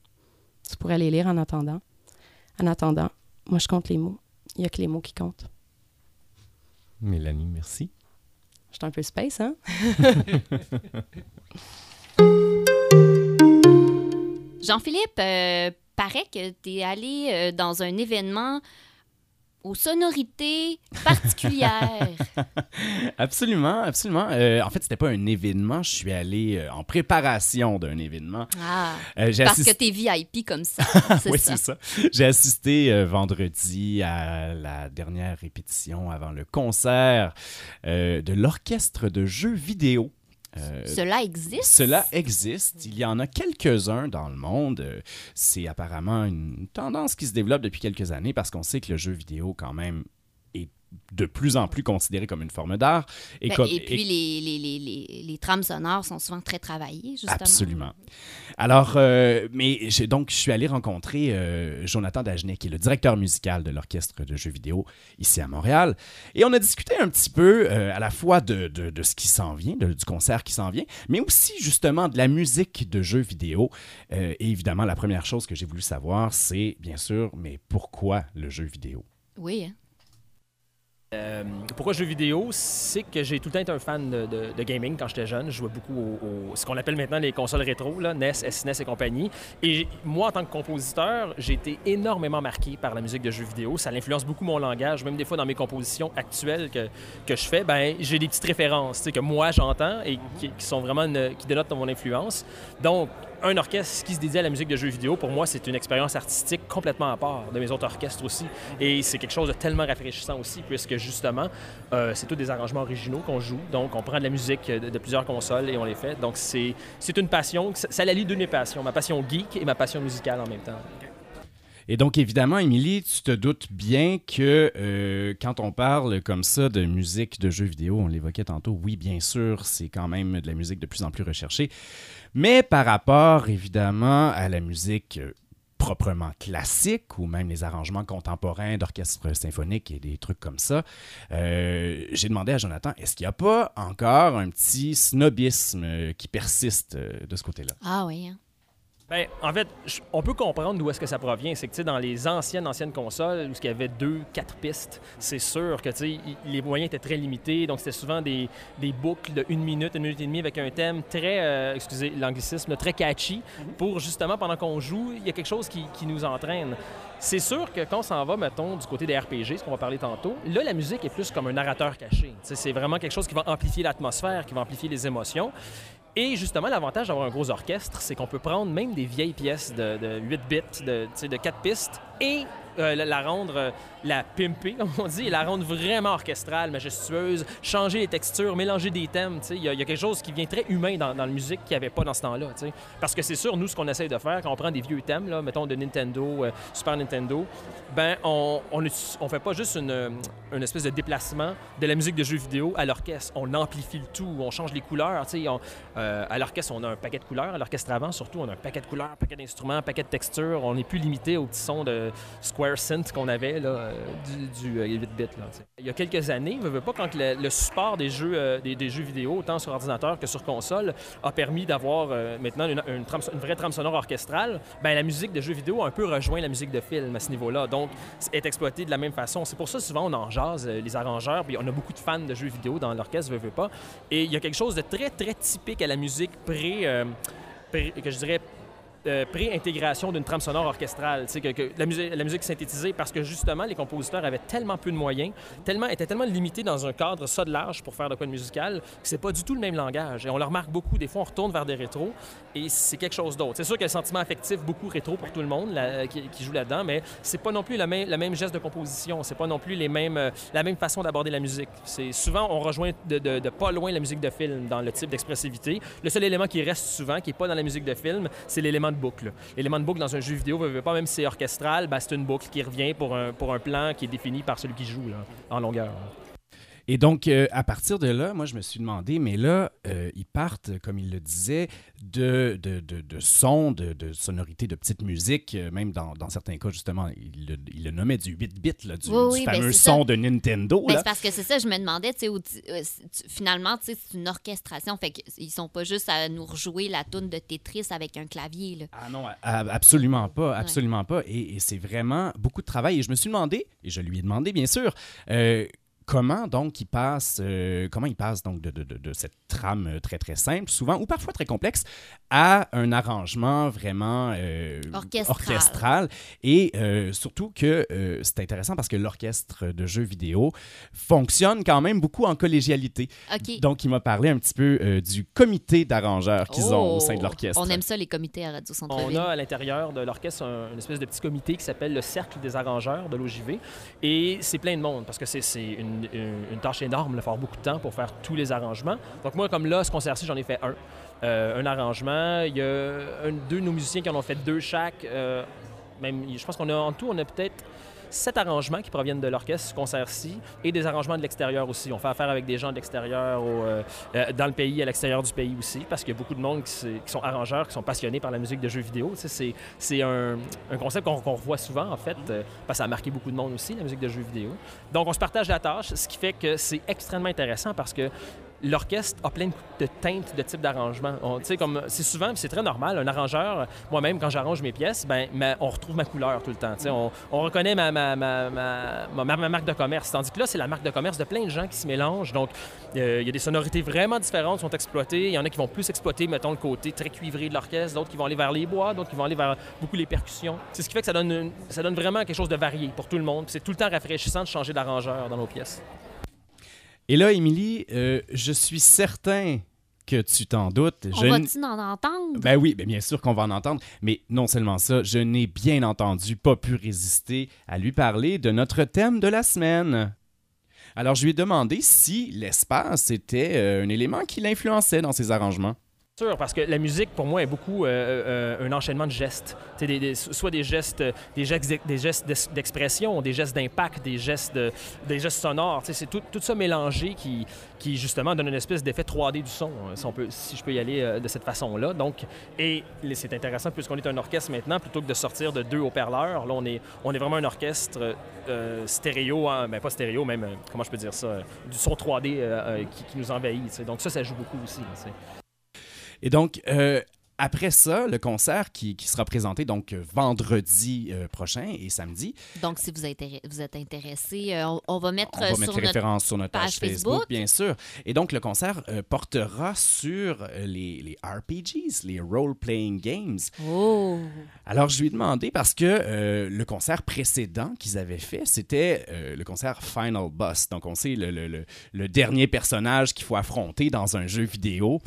Tu pourrais les lire en attendant. En attendant, moi, je compte les mots. Il n'y a que les mots qui comptent. Mélanie, merci. Je suis un peu space, hein? Jean-Philippe, euh, paraît que tu es allé euh, dans un événement aux sonorités particulières. Absolument, absolument. Euh, en fait, c'était pas un événement. Je suis allé euh, en préparation d'un événement. ah, Euh, parce que t'es VIP comme ça. C'est oui, ça. c'est ça. J'ai assisté vendredi à la dernière répétition avant le concert de l'orchestre de jeux vidéo. Euh, Cela existe? cela existe. Il y en a quelques-uns dans le monde. Euh, C'est apparemment une tendance qui se développe depuis quelques années parce qu'on sait que le jeu vidéo, quand même, de plus en plus considéré comme une forme d'art. Et, Ben, comme- et et- puis, les, les, les, les, les trames sonores sont souvent très travaillées, justement. Absolument. Alors, euh, mais donc, je suis allé rencontrer euh, Jonathan Dagenet, qui est le directeur musical de l'orchestre de jeux vidéo ici à Montréal. Et on a discuté un petit peu euh, à la fois de, de- de ce qui s'en vient, de- du concert qui s'en vient, mais aussi justement de la musique de jeux vidéo. Et évidemment, la première chose que j'ai voulu savoir, c'est bien sûr, mais pourquoi le jeu vidéo? Oui. hein? Euh, pourquoi jeux vidéo? C'est que j'ai tout le temps été un fan de, gaming quand j'étais jeune. Je jouais beaucoup au, ce qu'on appelle maintenant les consoles rétro, NES, SNES et compagnie. Et moi, en tant que compositeur, j'ai été énormément marqué par la musique de jeux vidéo. Ça influence beaucoup mon langage. Même des fois, dans mes compositions actuelles que, que je fais, ben, j'ai des petites références que moi, j'entends et qui, sont vraiment qui dénotent mon influence. Donc, un orchestre qui se dédie à la musique de jeux vidéo, pour moi, c'est une expérience artistique complètement à part de mes autres orchestres aussi. Et c'est quelque chose de tellement rafraîchissant aussi, puisque justement, euh, c'est tous des arrangements originaux qu'on joue. Donc, on prend de la musique de, plusieurs consoles et on les fait. Donc, c'est une passion. Ça, ça la de mes passions, ma passion geek et ma passion musicale en même temps. Et donc, évidemment, Émilie, tu te doutes bien que euh, quand on parle comme ça de musique de jeux vidéo, on l'évoquait tantôt, oui, bien sûr, c'est quand même de la musique de plus en plus recherchée. Mais par rapport, évidemment, à la musique euh, proprement classique ou même les arrangements contemporains d'orchestre symphonique et des trucs comme ça, euh, j'ai demandé à Jonathan, est-ce qu'il n'y a pas encore un petit snobisme euh, qui persiste de ce côté-là? Ah oui, hein? Ben, en fait, on peut comprendre d'où est-ce que ça provient. C'est que, dans les anciennes, anciennes consoles, où il y avait deux, quatre pistes, c'est sûr que, les moyens étaient très limités. Donc, c'était souvent des, des boucles de une minute, une minute et demie avec un thème très, euh, excusez l'anglicisme, très catchy pour, justement, pendant qu'on joue, il y a quelque chose qui, qui nous entraîne. C'est sûr que quand on s'en va, mettons, du côté des RPG, ce qu'on va parler tantôt, là, la musique est plus comme un narrateur caché. C'est vraiment quelque chose qui va amplifier l'atmosphère, qui va amplifier les émotions. Et justement, l'avantage d'avoir un gros orchestre, c'est qu'on peut prendre même des vieilles pièces de, de 8 bits, de, tu sais, de 4 pistes, et euh, la, la rendre, euh, la pimper, comme on dit, et la rendre vraiment orchestrale, majestueuse, changer les textures, mélanger des thèmes. Il y, a quelque chose qui vient très humain dans, la musique qu'il n'y avait pas dans ce temps-là. Parce que c'est sûr, nous, ce qu'on essaye de faire, quand on prend des vieux thèmes, là, mettons de Nintendo, euh, Super Nintendo, ben on on fait pas juste une, euh, une espèce de déplacement de la musique de jeux vidéo à l'orchestre. On amplifie le tout, on change les couleurs. On- euh, à l'orchestre, on a un paquet de couleurs. À l'orchestre avant, surtout, on a un paquet de couleurs, un paquet d'instruments, un paquet de textures. On n'est plus limité aux petits sons de Square Synth qu'on avait là, du, du, euh, 8 bits. là, tu sais. Il y a quelques années, veux, veux pas, quand le, support des jeux, euh, des, des jeux vidéo, autant sur ordinateur que sur console, a permis d'avoir euh, maintenant une, vraie trame sonore orchestrale, ben, la musique de jeux vidéo a un peu rejoint la musique de film à ce niveau-là. Donc, est exploitée de la même façon. C'est pour ça, souvent, on en jase, les arrangeurs, puis on a beaucoup de fans de jeux vidéo dans l'orchestre, veux, veux pas. Et il y a quelque chose de très, très typique à la musique pré... euh, pré- que je dirais euh, pré-intégration d'une trame sonore orchestrale, que, que la, musique, synthétisée, parce que justement, les compositeurs avaient tellement peu de moyens, tellement, étaient tellement limités dans un cadre ça de large pour faire de quoi de musical, que c'est pas du tout le même langage. Et on le remarque beaucoup. Des fois, on retourne vers des rétros et c'est quelque chose d'autre. C'est sûr qu'il y a le sentiment affectif beaucoup rétro pour tout le monde qui, joue là-dedans, mais c'est pas non plus le même, geste de composition. C'est pas non plus les mêmes, euh, la même façon d'aborder la musique. C'est souvent, on rejoint de, de- de pas loin la musique de film dans le type d'expressivité. Le seul élément qui reste souvent, qui est pas dans la musique de film, c'est l'élément boucle. L'élément de boucle dans un jeu vidéo, pas même si c'est orchestral, ben, c'est une boucle qui revient pour un, plan qui est défini par celui qui joue en longueur. Et donc, euh, à partir de là, moi, je me suis demandé, mais là, euh, ils partent, comme il le disait, de, de, de, de sons, de, de sonorités, de petites musiques, euh, même dans, dans certains cas, justement, il le, il le nommait du 8-bit, là, du, Oui, du oui, ben, fameux son ça. de Nintendo. Ben, c'est parce que c'est ça, je me demandais, tu sais, au- euh, finalement, tu sais, c'est une orchestration, fait qu'ils sont pas juste à nous rejouer la toune de Tetris avec un clavier, là. Ah non, absolument pas, absolument pas. Et, et c'est vraiment beaucoup de travail. Et je me suis demandé, et je lui ai demandé, bien sûr, comment donc il passe, euh, comment il passe donc de, de- de- de cette trame euh, très très simple, souvent ou parfois très complexe, à un arrangement vraiment euh, Orchestral. orchestral. Et euh, surtout que euh, c'est intéressant parce que l'orchestre de jeux vidéo fonctionne quand même beaucoup en collégialité. Donc il m'a parlé un petit peu euh, du comité d'arrangeurs qu'ils ont au sein de Oh! l'orchestre. On aime ça, les comités à Radio On Centre-Ville. a à l'intérieur de l'orchestre un- une espèce de petit comité qui s'appelle le Cercle des arrangeurs de l'OJV. Et c'est plein de monde parce que c'est c'est une, tâche énorme, il faut avoir beaucoup de temps pour faire tous les arrangements. Donc moi, comme là, ce concert-ci, j'en ai fait un. Euh, un arrangement. Il y a deux de nos musiciens qui en ont fait deux chaque. Euh, même, je pense qu'on a en tout, on a peut-être sept arrangements qui proviennent de l'orchestre, ce concert-ci, et des arrangements de l'extérieur aussi. On fait affaire avec des gens de l'extérieur, euh, euh, dans le pays, à l'extérieur du pays aussi, parce qu'il y a beaucoup de monde qui, sont arrangeurs, qui sont passionnés par la musique de jeux vidéo. C'est, un, concept qu'on, qu'on revoit souvent, en fait, euh, parce que ça a marqué beaucoup de monde aussi, la musique de jeux vidéo. Donc, on se partage la tâche, ce qui fait que c'est extrêmement intéressant parce que l'orchestre a plein de teintes de types sais, comme c'est souvent, c'est très normal, un arrangeur, moi-même, quand j'arrange mes pièces, ben, on retrouve ma couleur tout le temps. On, on reconnaît ma, ma, ma, ma, ma- ma- ma marque de commerce. Tandis que là, c'est la marque de commerce de plein de gens qui se mélangent. Donc, euh, il y a des sonorités vraiment différentes qui sont exploitées. Il y en a qui vont plus exploiter, mettons, le côté très cuivré de l'orchestre, d'autres qui vont aller vers les bois, d'autres qui vont aller vers beaucoup les percussions. C'est ce qui fait que ça donne, ça donne vraiment quelque chose de varié pour tout le monde. C'est tout le temps rafraîchissant de changer d'arrangeur dans nos pièces. Et là, Émilie, euh, je suis certain que tu t'en doutes. On Je n- va-tu en entendre? Ben oui, ben bien sûr qu'on va en entendre, mais non seulement ça, je n'ai bien entendu pas pu résister à lui parler de notre thème de la semaine. Alors je lui ai demandé si l'espace était euh, un élément qui l'influençait dans ses arrangements. Sûr, parce que la musique, pour moi, est beaucoup euh, euh, un enchaînement de gestes. Des, des- soit des gestes, euh, des gestes, des gestes d'ex- d'expression, des gestes d'impact, des gestes, de- des gestes sonores. C'est tout, tout ça mélangé qui, qui, justement, donne une espèce d'effet 3D du son, hein, si, je peux y aller euh, de cette façon-là. Donc, et c'est intéressant, puisqu'on est un orchestre maintenant, plutôt que de sortir de deux haut-parleurs, là, on est, on est vraiment un orchestre euh, stéréo, hein, ben pas stéréo, même, euh, comment je peux dire ça, euh, du son 3D euh, euh, qui, nous envahit. Donc ça, ça joue beaucoup aussi. Et donc, euh, après ça, le concert qui, qui sera présenté donc euh, vendredi euh, prochain et samedi, Donc, si vous êtes, vous êtes intéressé, euh, on, on va mettre on va mettre sur les notre... sur notre page, page Facebook, Facebook. bien sûr. Et donc, le concert euh, portera sur les, les RPGs, les Role-Playing Games. Oh! Alors, je lui ai demandé parce que le concert précédent qu'ils avaient fait, c'était le concert Final Boss. Donc, on sait le, le- le- le dernier personnage qu'il faut affronter dans un jeu vidéo.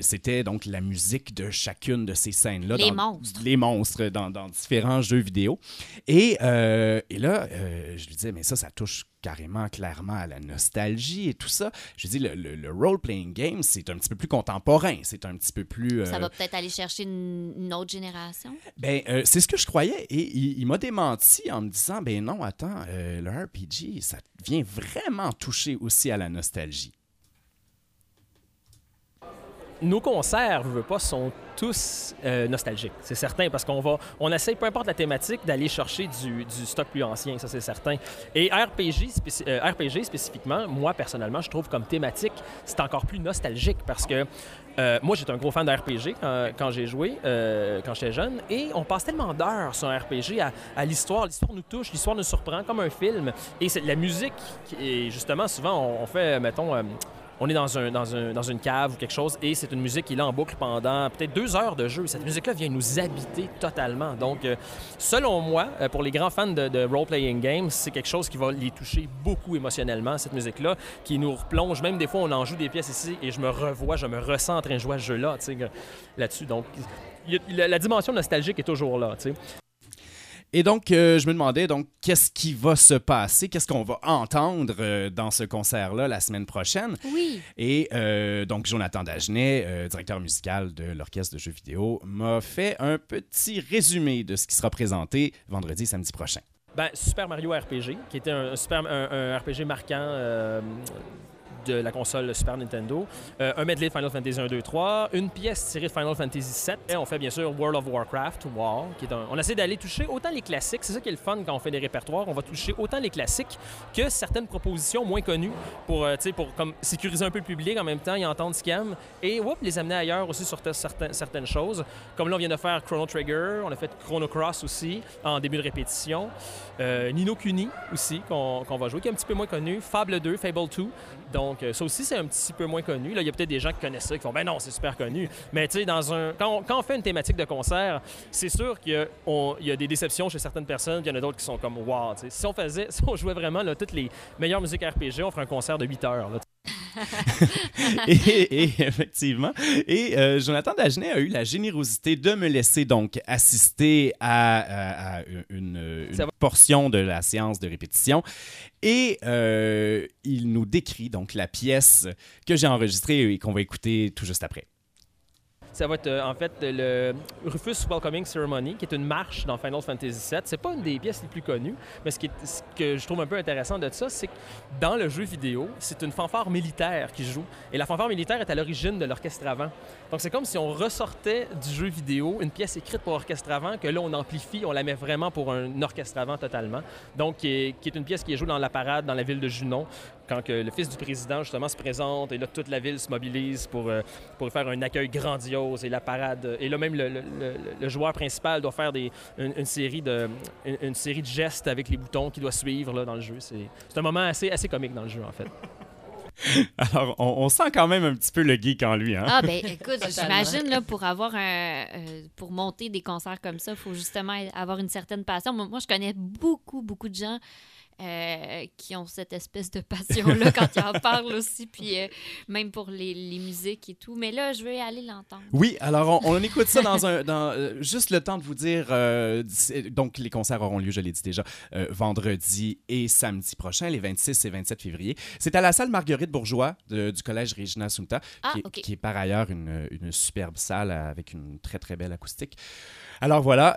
C'était donc la musique de chacune de ces scènes-là. Les dans- monstres. Les monstres dans, dans différents jeux vidéo. Et, euh, et là, euh, je lui disais, mais ça, ça touche carrément, clairement à la nostalgie et tout ça. Je lui dis, le, le- le role-playing game, c'est un petit peu plus contemporain. C'est un petit peu plus... Ça euh, va peut-être aller chercher une, une autre génération? ben, euh, c'est ce que je croyais et il, il m'a démenti en me disant ben non, attends, euh, le RPG, ça vient vraiment toucher aussi à la nostalgie. Nos concerts, je veux pas, sont tous euh, nostalgiques, c'est certain, parce qu'on va, on essaye, peu importe la thématique, d'aller chercher du, stock plus ancien, ça c'est certain. Et RPG, euh, RPG spécifiquement, moi personnellement, je trouve comme thématique, c'est encore plus nostalgique parce que euh, moi j'étais un gros fan de RPG quand, j'ai joué, quand j'étais jeune, et on passe tellement d'heures sur un RPG à, l'histoire, l'histoire nous touche, l'histoire nous surprend comme un film, et la musique, justement souvent on, on fait, mettons, on est dans, dans, dans une cave ou quelque chose et c'est une musique qui est là en boucle pendant peut-être deux heures de jeu. Cette musique-là vient nous habiter totalement. Donc, euh, selon moi, euh, pour les grands fans de, role-playing games, c'est quelque chose qui va les toucher beaucoup émotionnellement, cette musique-là, qui nous replonge. Même des fois, on en joue des pièces ici et je me revois, je me ressens en train de jouer à ce jeu-là, là-dessus. Donc, la, dimension nostalgique est toujours là. Et donc, euh, je me demandais donc qu'est-ce qui va se passer, qu'est-ce qu'on va entendre euh, dans ce concert-là la semaine prochaine? Oui. Et euh, donc, Jonathan Dagenet, euh, directeur musical de l'Orchestre de jeux vidéo, m'a fait un petit résumé de ce qui sera présenté vendredi et samedi prochain. Ben, Super Mario RPG, qui était un, un super, un, un RPG marquant euh, de la console Super Nintendo, Euh, un medley de Final Fantasy 1, 2, 3, une pièce tirée de Final Fantasy 7, et on fait bien sûr World of Warcraft, WoW, qui est un- on essaie d'aller toucher autant les classiques, c'est ça qui est le fun quand on fait des répertoires, on va toucher autant les classiques que certaines propositions moins connues pour, euh, pour comme, sécuriser un peu le public en même temps, y entendre ce qu'ils aiment, et whoop, les amener ailleurs aussi sur certaines choses. Comme là, on vient de faire Chrono Trigger, on a fait Chrono Cross aussi en début de répétition. Euh, Nino Kuni aussi, qu'on va jouer, qui est un petit peu moins connu. Fable 2, Fable 2. Donc, euh, ça aussi, c'est un petit peu moins connu. Là, il y a peut-être des gens qui connaissent ça, qui font ben non, c'est super connu. Mais tu sais, dans un, quand, on, fait une thématique de concert, c'est sûr qu'il y, a- des déceptions chez certaines personnes, puis il y en a d'autres qui sont comme wow. tu sais. Si on faisait, si on jouait vraiment toutes les meilleures musiques RPG, on ferait un concert de 8 heures. et, et effectivement. Et euh, Jonathan Dagenet a eu la générosité de me laisser donc assister à, à- à une, portion de la séance de répétition. Et euh, il nous décrit donc la pièce que j'ai enregistrée et qu'on va écouter tout juste après. Ça va être euh, en fait le Rufus Welcoming Ceremony, qui est une marche dans Final Fantasy VII. C'est pas une des pièces les plus connues, mais ce, que je trouve un peu intéressant de ça, c'est que dans le jeu vidéo, c'est une fanfare militaire qui joue. Et la fanfare militaire est à l'origine de l'orchestre avant. Donc c'est comme si on ressortait du jeu vidéo une pièce écrite pour orchestre avant, que là on amplifie, on la met vraiment pour un orchestre avant totalement. Donc qui est une pièce qui est jouée dans la parade dans la ville de Junon quand que le fils du président, justement, se présente, et là, toute la ville se mobilise pour, euh, pour faire un accueil grandiose, et la parade, et là, même le, le- le- le joueur principal doit faire des, une, une série de, une, une série de gestes avec les boutons qu'il doit suivre là, dans le jeu. C'est c'est un moment assez, assez comique dans le jeu, en fait. Alors, on, on sent quand même un petit peu le geek en lui. Hein? Ah ben écoute, j'imagine là pour avoir un euh, pour monter des concerts comme ça, il faut justement avoir une certaine passion. Moi, moi, je connais beaucoup beaucoup de gens euh, qui ont cette espèce de passion là quand ils en parlent aussi, puis euh, même pour les, les musiques et tout. Mais là, je veux aller l'entendre. Oui, alors on, on écoute ça dans un. Dans, euh, juste le temps de vous dire. donc, les concerts auront lieu, je l'ai dit déjà, vendredi et samedi prochain, les 26 et 27 février. C'est à la salle Marguerite Bourgeois de- du collège Regina Sunta, Ah, qui, est- ok. qui est par ailleurs une, une superbe salle avec une très très belle acoustique. Alors voilà,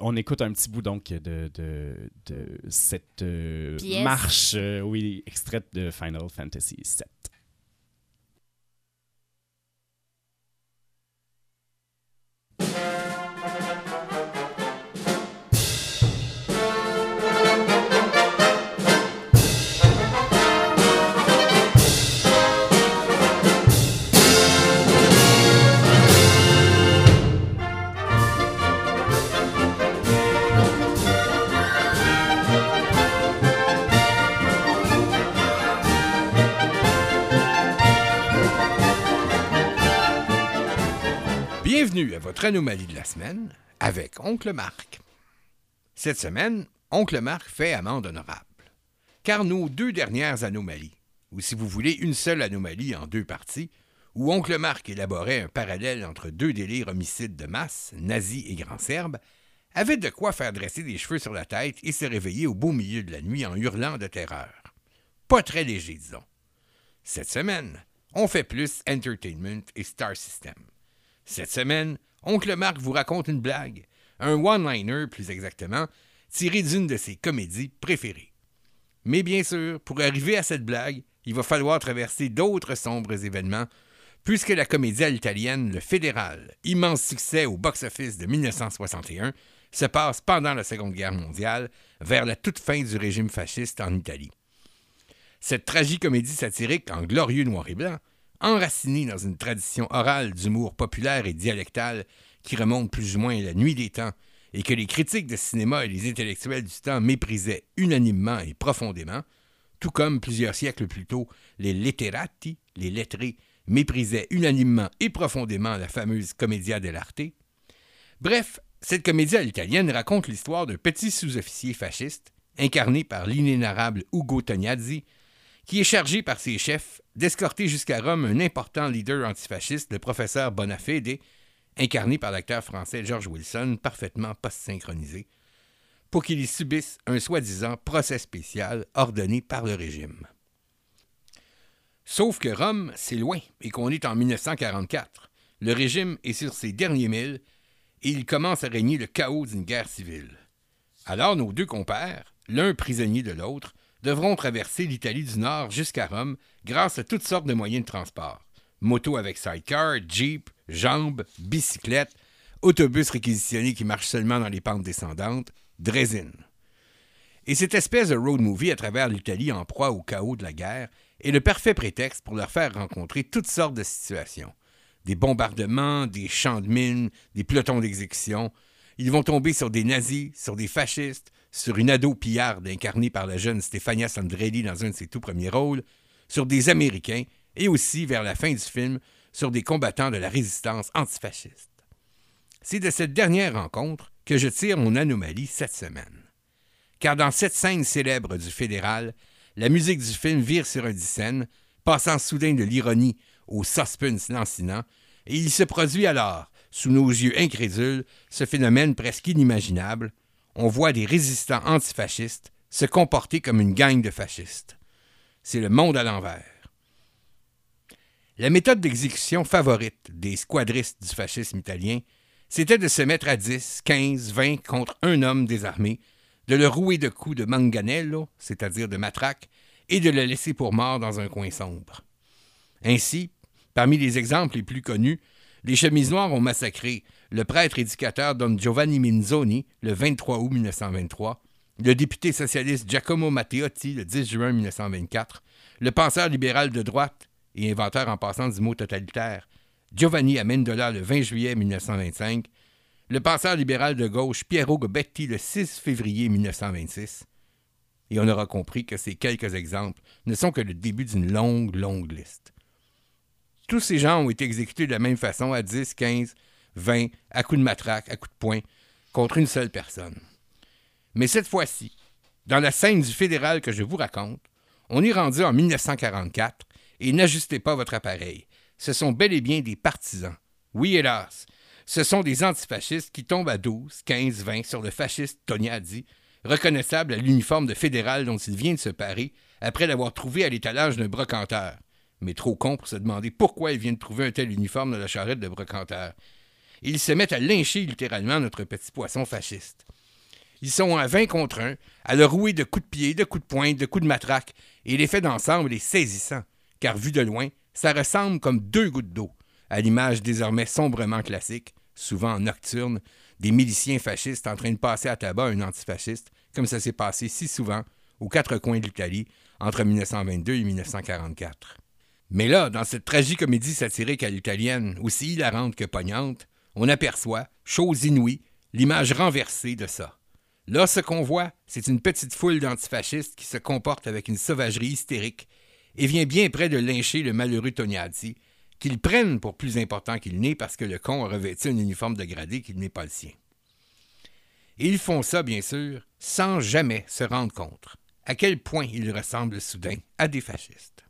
on écoute un petit bout donc de, de, de cette euh, marche, euh, oui, extraite de Final Fantasy VII. Bienvenue à votre anomalie de la semaine avec Oncle Marc. Cette semaine, Oncle Marc fait amende honorable. Car nos deux dernières anomalies, ou si vous voulez une seule anomalie en deux parties, où Oncle Marc élaborait un parallèle entre deux délires homicides de masse, nazis et grands serbes, avaient de quoi faire dresser des cheveux sur la tête et se réveiller au beau milieu de la nuit en hurlant de terreur. Pas très léger, disons. Cette semaine, on fait plus Entertainment et Star System. Cette semaine, Oncle Marc vous raconte une blague, un one-liner plus exactement, tiré d'une de ses comédies préférées. Mais bien sûr, pour arriver à cette blague, il va falloir traverser d'autres sombres événements, puisque la comédie à l'italienne Le Fédéral, immense succès au box-office de 1961, se passe pendant la Seconde Guerre mondiale, vers la toute fin du régime fasciste en Italie. Cette tragicomédie satirique en glorieux noir et blanc, enracinée dans une tradition orale d'humour populaire et dialectal qui remonte plus ou moins à la nuit des temps et que les critiques de cinéma et les intellectuels du temps méprisaient unanimement et profondément, tout comme plusieurs siècles plus tôt, les letterati, les lettrés, méprisaient unanimement et profondément la fameuse commedia dell'arte. Bref, cette comédie à l'italienne raconte l'histoire d'un petit sous-officier fasciste, incarné par l'inénarrable Ugo Tognazzi, qui est chargé par ses chefs d'escorter jusqu'à Rome un important leader antifasciste, le professeur Bonafede, incarné par l'acteur français George Wilson, parfaitement post-synchronisé, pour qu'il y subisse un soi-disant procès spécial ordonné par le régime. Sauf que Rome, c'est loin et qu'on est en 1944. Le régime est sur ses derniers milles et il commence à régner le chaos d'une guerre civile. Alors nos deux compères, l'un prisonnier de l'autre, devront traverser l'Italie du Nord jusqu'à Rome grâce à toutes sortes de moyens de transport. Moto avec sidecar, jeep, jambes, bicyclette, autobus réquisitionné qui marche seulement dans les pentes descendantes, drésine. Et cette espèce de road movie à travers l'Italie en proie au chaos de la guerre est le parfait prétexte pour leur faire rencontrer toutes sortes de situations. Des bombardements, des champs de mines, des pelotons d'exécution. Ils vont tomber sur des nazis, sur des fascistes, sur une ado pillarde incarnée par la jeune Stefania Sandrelli dans un de ses tout premiers rôles, sur des Américains et aussi, vers la fin du film, sur des combattants de la résistance antifasciste. C'est de cette dernière rencontre que je tire mon anomalie cette semaine. Car dans cette scène célèbre du fédéral, la musique du film vire sur un dixaine, passant soudain de l'ironie au suspense lancinant, et il se produit alors, sous nos yeux incrédules, ce phénomène presque inimaginable. On voit des résistants antifascistes se comporter comme une gang de fascistes. C'est le monde à l'envers. La méthode d'exécution favorite des squadristes du fascisme italien, c'était de se mettre à 10, 15, 20 contre un homme désarmé, de le rouer de coups de manganello, c'est-à-dire de matraque, et de le laisser pour mort dans un coin sombre. Ainsi, parmi les exemples les plus connus, les chemises noires ont massacré le prêtre éducateur Don Giovanni Minzoni le 23 août 1923, le député socialiste Giacomo Matteotti le 10 juin 1924, le penseur libéral de droite et inventeur en passant du mot totalitaire, Giovanni Amendola le 20 juillet 1925, le penseur libéral de gauche Piero Gobetti le 6 février 1926. Et on aura compris que ces quelques exemples ne sont que le début d'une longue, longue liste. Tous ces gens ont été exécutés de la même façon à 10, 15, 20, à coups de matraque, à coups de poing, contre une seule personne. Mais cette fois-ci, dans la scène du fédéral que je vous raconte, on est rendu en 1944 et n'ajustez pas votre appareil. Ce sont bel et bien des partisans. Oui, hélas, ce sont des antifascistes qui tombent à 12, 15, 20 sur le fasciste Tognazzi, reconnaissable à l'uniforme de fédéral dont il vient de se parer après l'avoir trouvé à l'étalage d'un brocanteur. Mais trop con pour se demander pourquoi il vient de trouver un tel uniforme dans la charrette de brocanteur. Ils se mettent à lyncher littéralement notre petit poisson fasciste. Ils sont à 20 contre 1, à le rouer de coups de pied, de coups de poing, de coups de matraque, et l'effet d'ensemble est saisissant, car vu de loin, ça ressemble comme deux gouttes d'eau, à l'image désormais sombrement classique, souvent nocturne, des miliciens fascistes en train de passer à tabac un antifasciste, comme ça s'est passé si souvent aux quatre coins de l'Italie entre 1922 et 1944. Mais là, dans cette tragicomédie satirique à l'italienne, aussi hilarante que poignante, on aperçoit, chose inouïe, l'image renversée de ça. Là, ce qu'on voit, c'est une petite foule d'antifascistes qui se comporte avec une sauvagerie hystérique et vient bien près de lyncher le malheureux Tognazzi, qu'ils prennent pour plus important qu'il n'est parce que le con a revêtu un uniforme de gradé qui n'est pas le sien. Et ils font ça, bien sûr, sans jamais se rendre compte à quel point ils ressemblent soudain à des fascistes.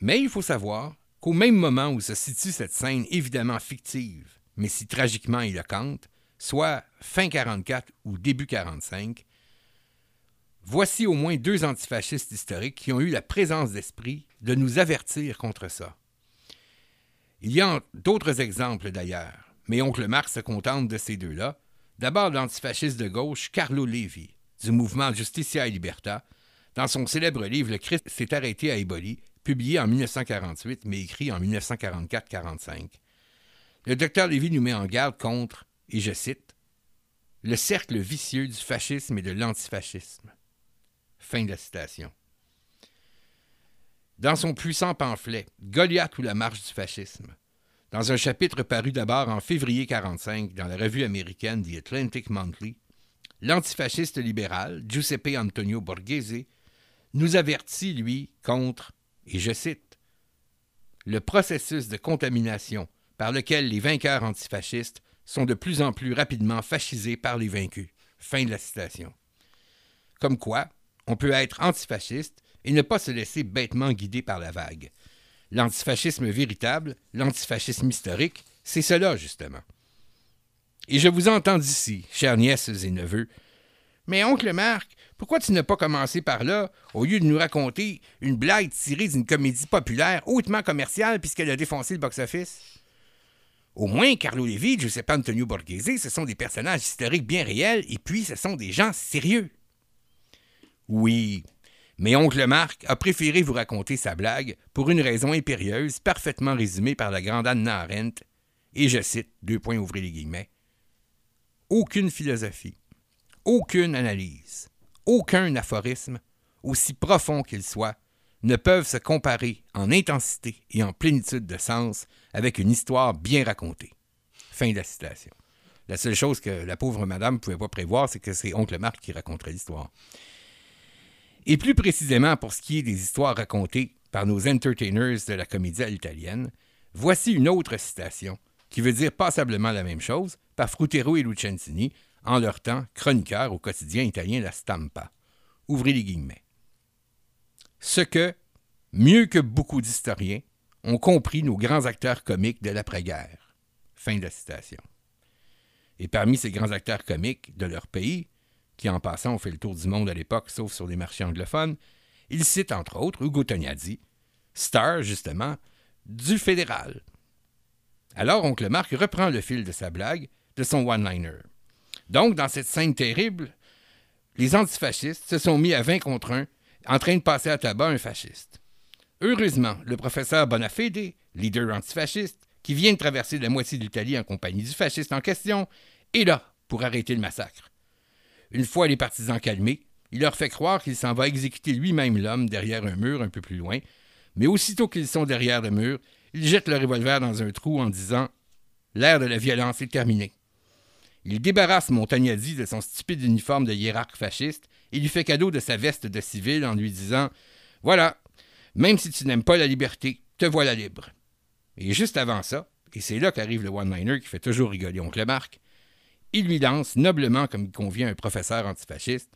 Mais il faut savoir qu'au même moment où se situe cette scène évidemment fictive, mais si tragiquement éloquente, soit fin 44 ou début 45, voici au moins deux antifascistes historiques qui ont eu la présence d'esprit de nous avertir contre ça. Il y a d'autres exemples d'ailleurs, mais oncle Marc se contente de ces deux-là. D'abord l'antifasciste de gauche Carlo Levi, du mouvement Justicia et Liberta, dans son célèbre livre Le Christ s'est arrêté à Éboli, publié en 1948 mais écrit en 1944-45. Le docteur Lévy nous met en garde contre, et je cite, le cercle vicieux du fascisme et de l'antifascisme. Fin de la citation. Dans son puissant pamphlet Goliath ou la marche du fascisme, dans un chapitre paru d'abord en février 1945 dans la revue américaine The Atlantic Monthly, l'antifasciste libéral Giuseppe Antonio Borghese nous avertit, lui, contre, et je cite, le processus de contamination par lequel les vainqueurs antifascistes sont de plus en plus rapidement fascisés par les vaincus. Fin de la citation. Comme quoi, on peut être antifasciste et ne pas se laisser bêtement guider par la vague. L'antifascisme véritable, l'antifascisme historique, c'est cela justement. Et je vous entends d'ici, chères nièces et neveux. Mais oncle Marc, pourquoi tu n'as pas commencé par là, au lieu de nous raconter une blague tirée d'une comédie populaire hautement commerciale puisqu'elle a défoncé le box-office? Au moins, Carlo Levi, Giuseppe Antonio Borghese, ce sont des personnages historiques bien réels et puis ce sont des gens sérieux. Oui, mais oncle Marc a préféré vous raconter sa blague pour une raison impérieuse, parfaitement résumée par la grande Anna Arendt, et je cite, deux points ouvrez les guillemets, aucune philosophie, aucune analyse, aucun aphorisme, aussi profond qu'il soit, ne peuvent se comparer en intensité et en plénitude de sens avec une histoire bien racontée. Fin de la citation. La seule chose que la pauvre madame ne pouvait pas prévoir, c'est que c'est oncle Marc qui raconterait l'histoire. Et plus précisément pour ce qui est des histoires racontées par nos entertainers de la comédie à l'italienne, voici une autre citation qui veut dire passablement la même chose par Frutero et Lucentini, en leur temps chroniqueurs au quotidien italien La Stampa. Ouvrez les guillemets. Ce que, mieux que beaucoup d'historiens, ont compris nos grands acteurs comiques de l'après-guerre. Fin de la citation. Et parmi ces grands acteurs comiques de leur pays, qui en passant ont fait le tour du monde à l'époque, sauf sur les marchés anglophones, il cite entre autres Ugo Tognazzi, star justement du fédéral. Alors oncle Marc reprend le fil de sa blague, de son one-liner. Donc, dans cette scène terrible, les antifascistes se sont mis à 20 contre 1, en train de passer à tabac un fasciste. Heureusement, le professeur Bonafede, leader antifasciste, qui vient de traverser la moitié de l'Italie en compagnie du fasciste en question, est là pour arrêter le massacre. Une fois les partisans calmés, Il leur fait croire qu'il s'en va exécuter lui-même l'homme derrière un mur un peu plus loin, mais aussitôt qu'ils sont derrière le mur, il jette le revolver dans un trou en disant L'ère de la violence est terminée. Il débarrasse Montagnadi de son stupide uniforme de hiérarque fasciste et lui fait cadeau de sa veste de civil en lui disant Voilà, même si tu n'aimes pas la liberté, te voilà libre. Et juste avant ça, et c'est là qu'arrive le one-liner qui fait toujours rigoler Oncle Marc, il lui lance, noblement comme il convient un professeur antifasciste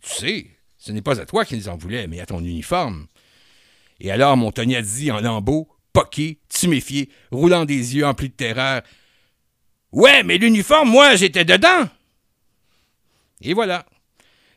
Tu sais, ce n'est pas à toi qu'ils en voulaient, mais à ton uniforme. Et alors Montagnadi en lambeaux, poqué, tuméfié, roulant des yeux emplis de terreur Ouais, mais l'uniforme, moi, j'étais dedans. Et voilà.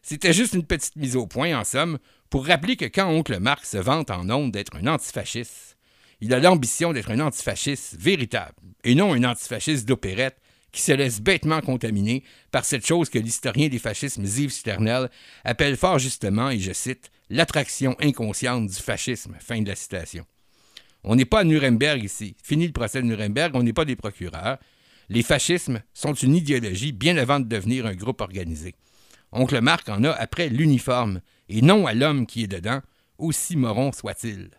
C'était juste une petite mise au point, en somme, pour rappeler que quand Oncle Marc se vante en ondes d'être un antifasciste, il a l'ambition d'être un antifasciste véritable, et non un antifasciste d'opérette qui se laisse bêtement contaminer par cette chose que l'historien des fascismes Yves Sternel appelle fort justement, et je cite, l'attraction inconsciente du fascisme. Fin de la citation. On n'est pas à Nuremberg ici. Fini le procès de Nuremberg, on n'est pas des procureurs. Les fascismes sont une idéologie bien avant de devenir un groupe organisé. Oncle Marc en a après l'uniforme, et non à l'homme qui est dedans, aussi moron soit-il.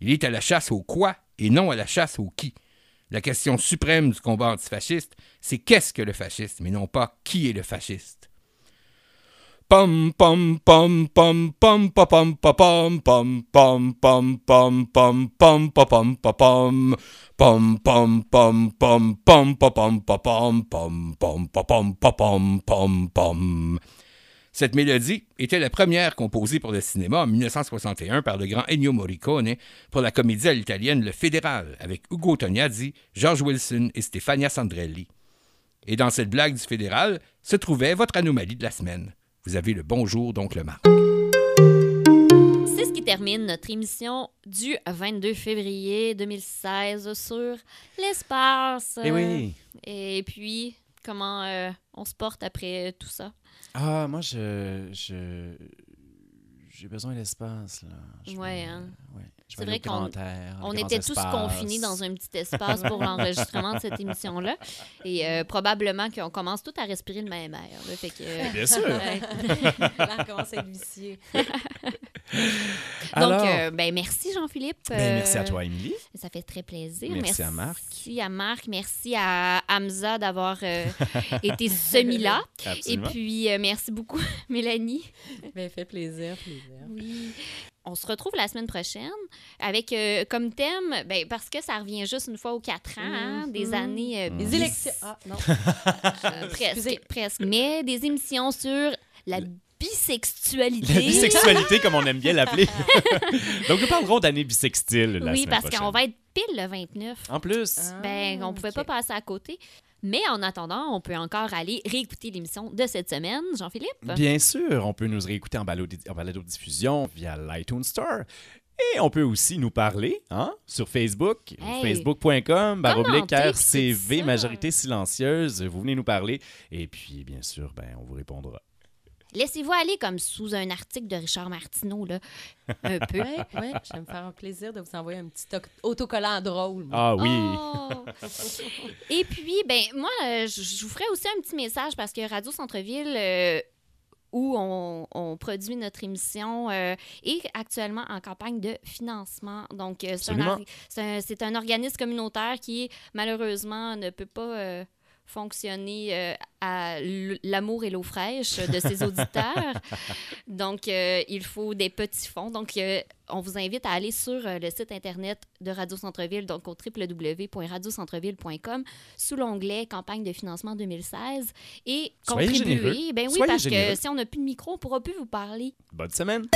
Il est à la chasse au quoi et non à la chasse au qui. La question suprême du combat antifasciste, c'est qu'est-ce que le fascisme, et non pas qui est le fasciste. Cette mélodie était la première composée pour le cinéma en 1961 par le grand Ennio Morricone pour la comédie à l'italienne Le Fédéral avec Ugo Tognazzi, George Wilson et Stefania Sandrelli. Et dans cette blague du Fédéral se trouvait votre anomalie de la semaine. Vous avez le bonjour. C'est ce qui termine notre émission du 22 février 2016 sur l'espace. Eh oui. Et puis, comment euh, on se porte après tout ça? Ah, moi, je. je... J'ai besoin d'espace, là. Je Ouais, veux- hein. ouais. Je C'est vrai qu'on- air, On était tous espaces. confinés dans un petit espace pour l'enregistrement de cette émission-là. Et euh, probablement qu'on commence tout à respirer le même air. là. Fait que, euh, Bien sûr. Là, on commence à être vicieux. Donc, Alors, euh, ben, merci Jean-Philippe. ben, merci à toi, Émilie. Ça fait très plaisir. Merci à Marc. Merci à Marc. Merci à Hamza d'avoir euh, été semi-là. Et Absolument. puis, euh, merci beaucoup, Mélanie. Ben, fait plaisir, plaisir. Oui. On se retrouve la semaine prochaine avec euh, comme thème, ben, parce que ça revient juste une fois aux quatre ans, hein, des Mhm. années. euh, Mhm. Bis- élections. Ah, non. euh, presque, presque. Mais des émissions sur la bisexualité. La bisexualité, comme on aime bien l'appeler. Donc, nous parlerons d'année bisextile la Oui, semaine parce prochaine. qu'on va être pile le 29. En plus, Ah, Ben, on pouvait ok. pas passer à côté. Mais en attendant, on peut encore aller réécouter l'émission de cette semaine, Jean-Philippe. bien sûr, on peut nous réécouter en balado- en balado-diffusion via l'iTunes Store. Et on peut aussi nous parler hein, sur Facebook, Hey. facebook.com, RCV, majorité silencieuse. Vous venez nous parler et puis, bien sûr, ben, on vous répondra. Laissez-vous aller comme sous un article de Richard Martineau, là. Un peu. Ouais, ouais, je vais me faire un plaisir de vous envoyer un petit toc- autocollant drôle. moi. Ah oui, Oh! Et puis, ben moi, euh, je vous ferai aussi un petit message parce que Radio Centre-Ville, euh, où on, on produit notre émission, euh, est actuellement en campagne de financement. Donc, euh, c'est un, organisme communautaire qui, malheureusement, ne peut pas... euh, fonctionner euh, à l'amour et l'eau fraîche de ses auditeurs. Donc, euh, il faut des petits fonds. Donc, euh, on vous invite à aller sur le site Internet de Radio Centre-Ville, donc au www.radiocentreville.com, sous l'onglet Campagne de financement 2016 et Soyez contribuer. généreux. Ben oui, Soyez parce généreux. que si on n'a plus de micro, on ne pourra plus vous parler. bonne semaine.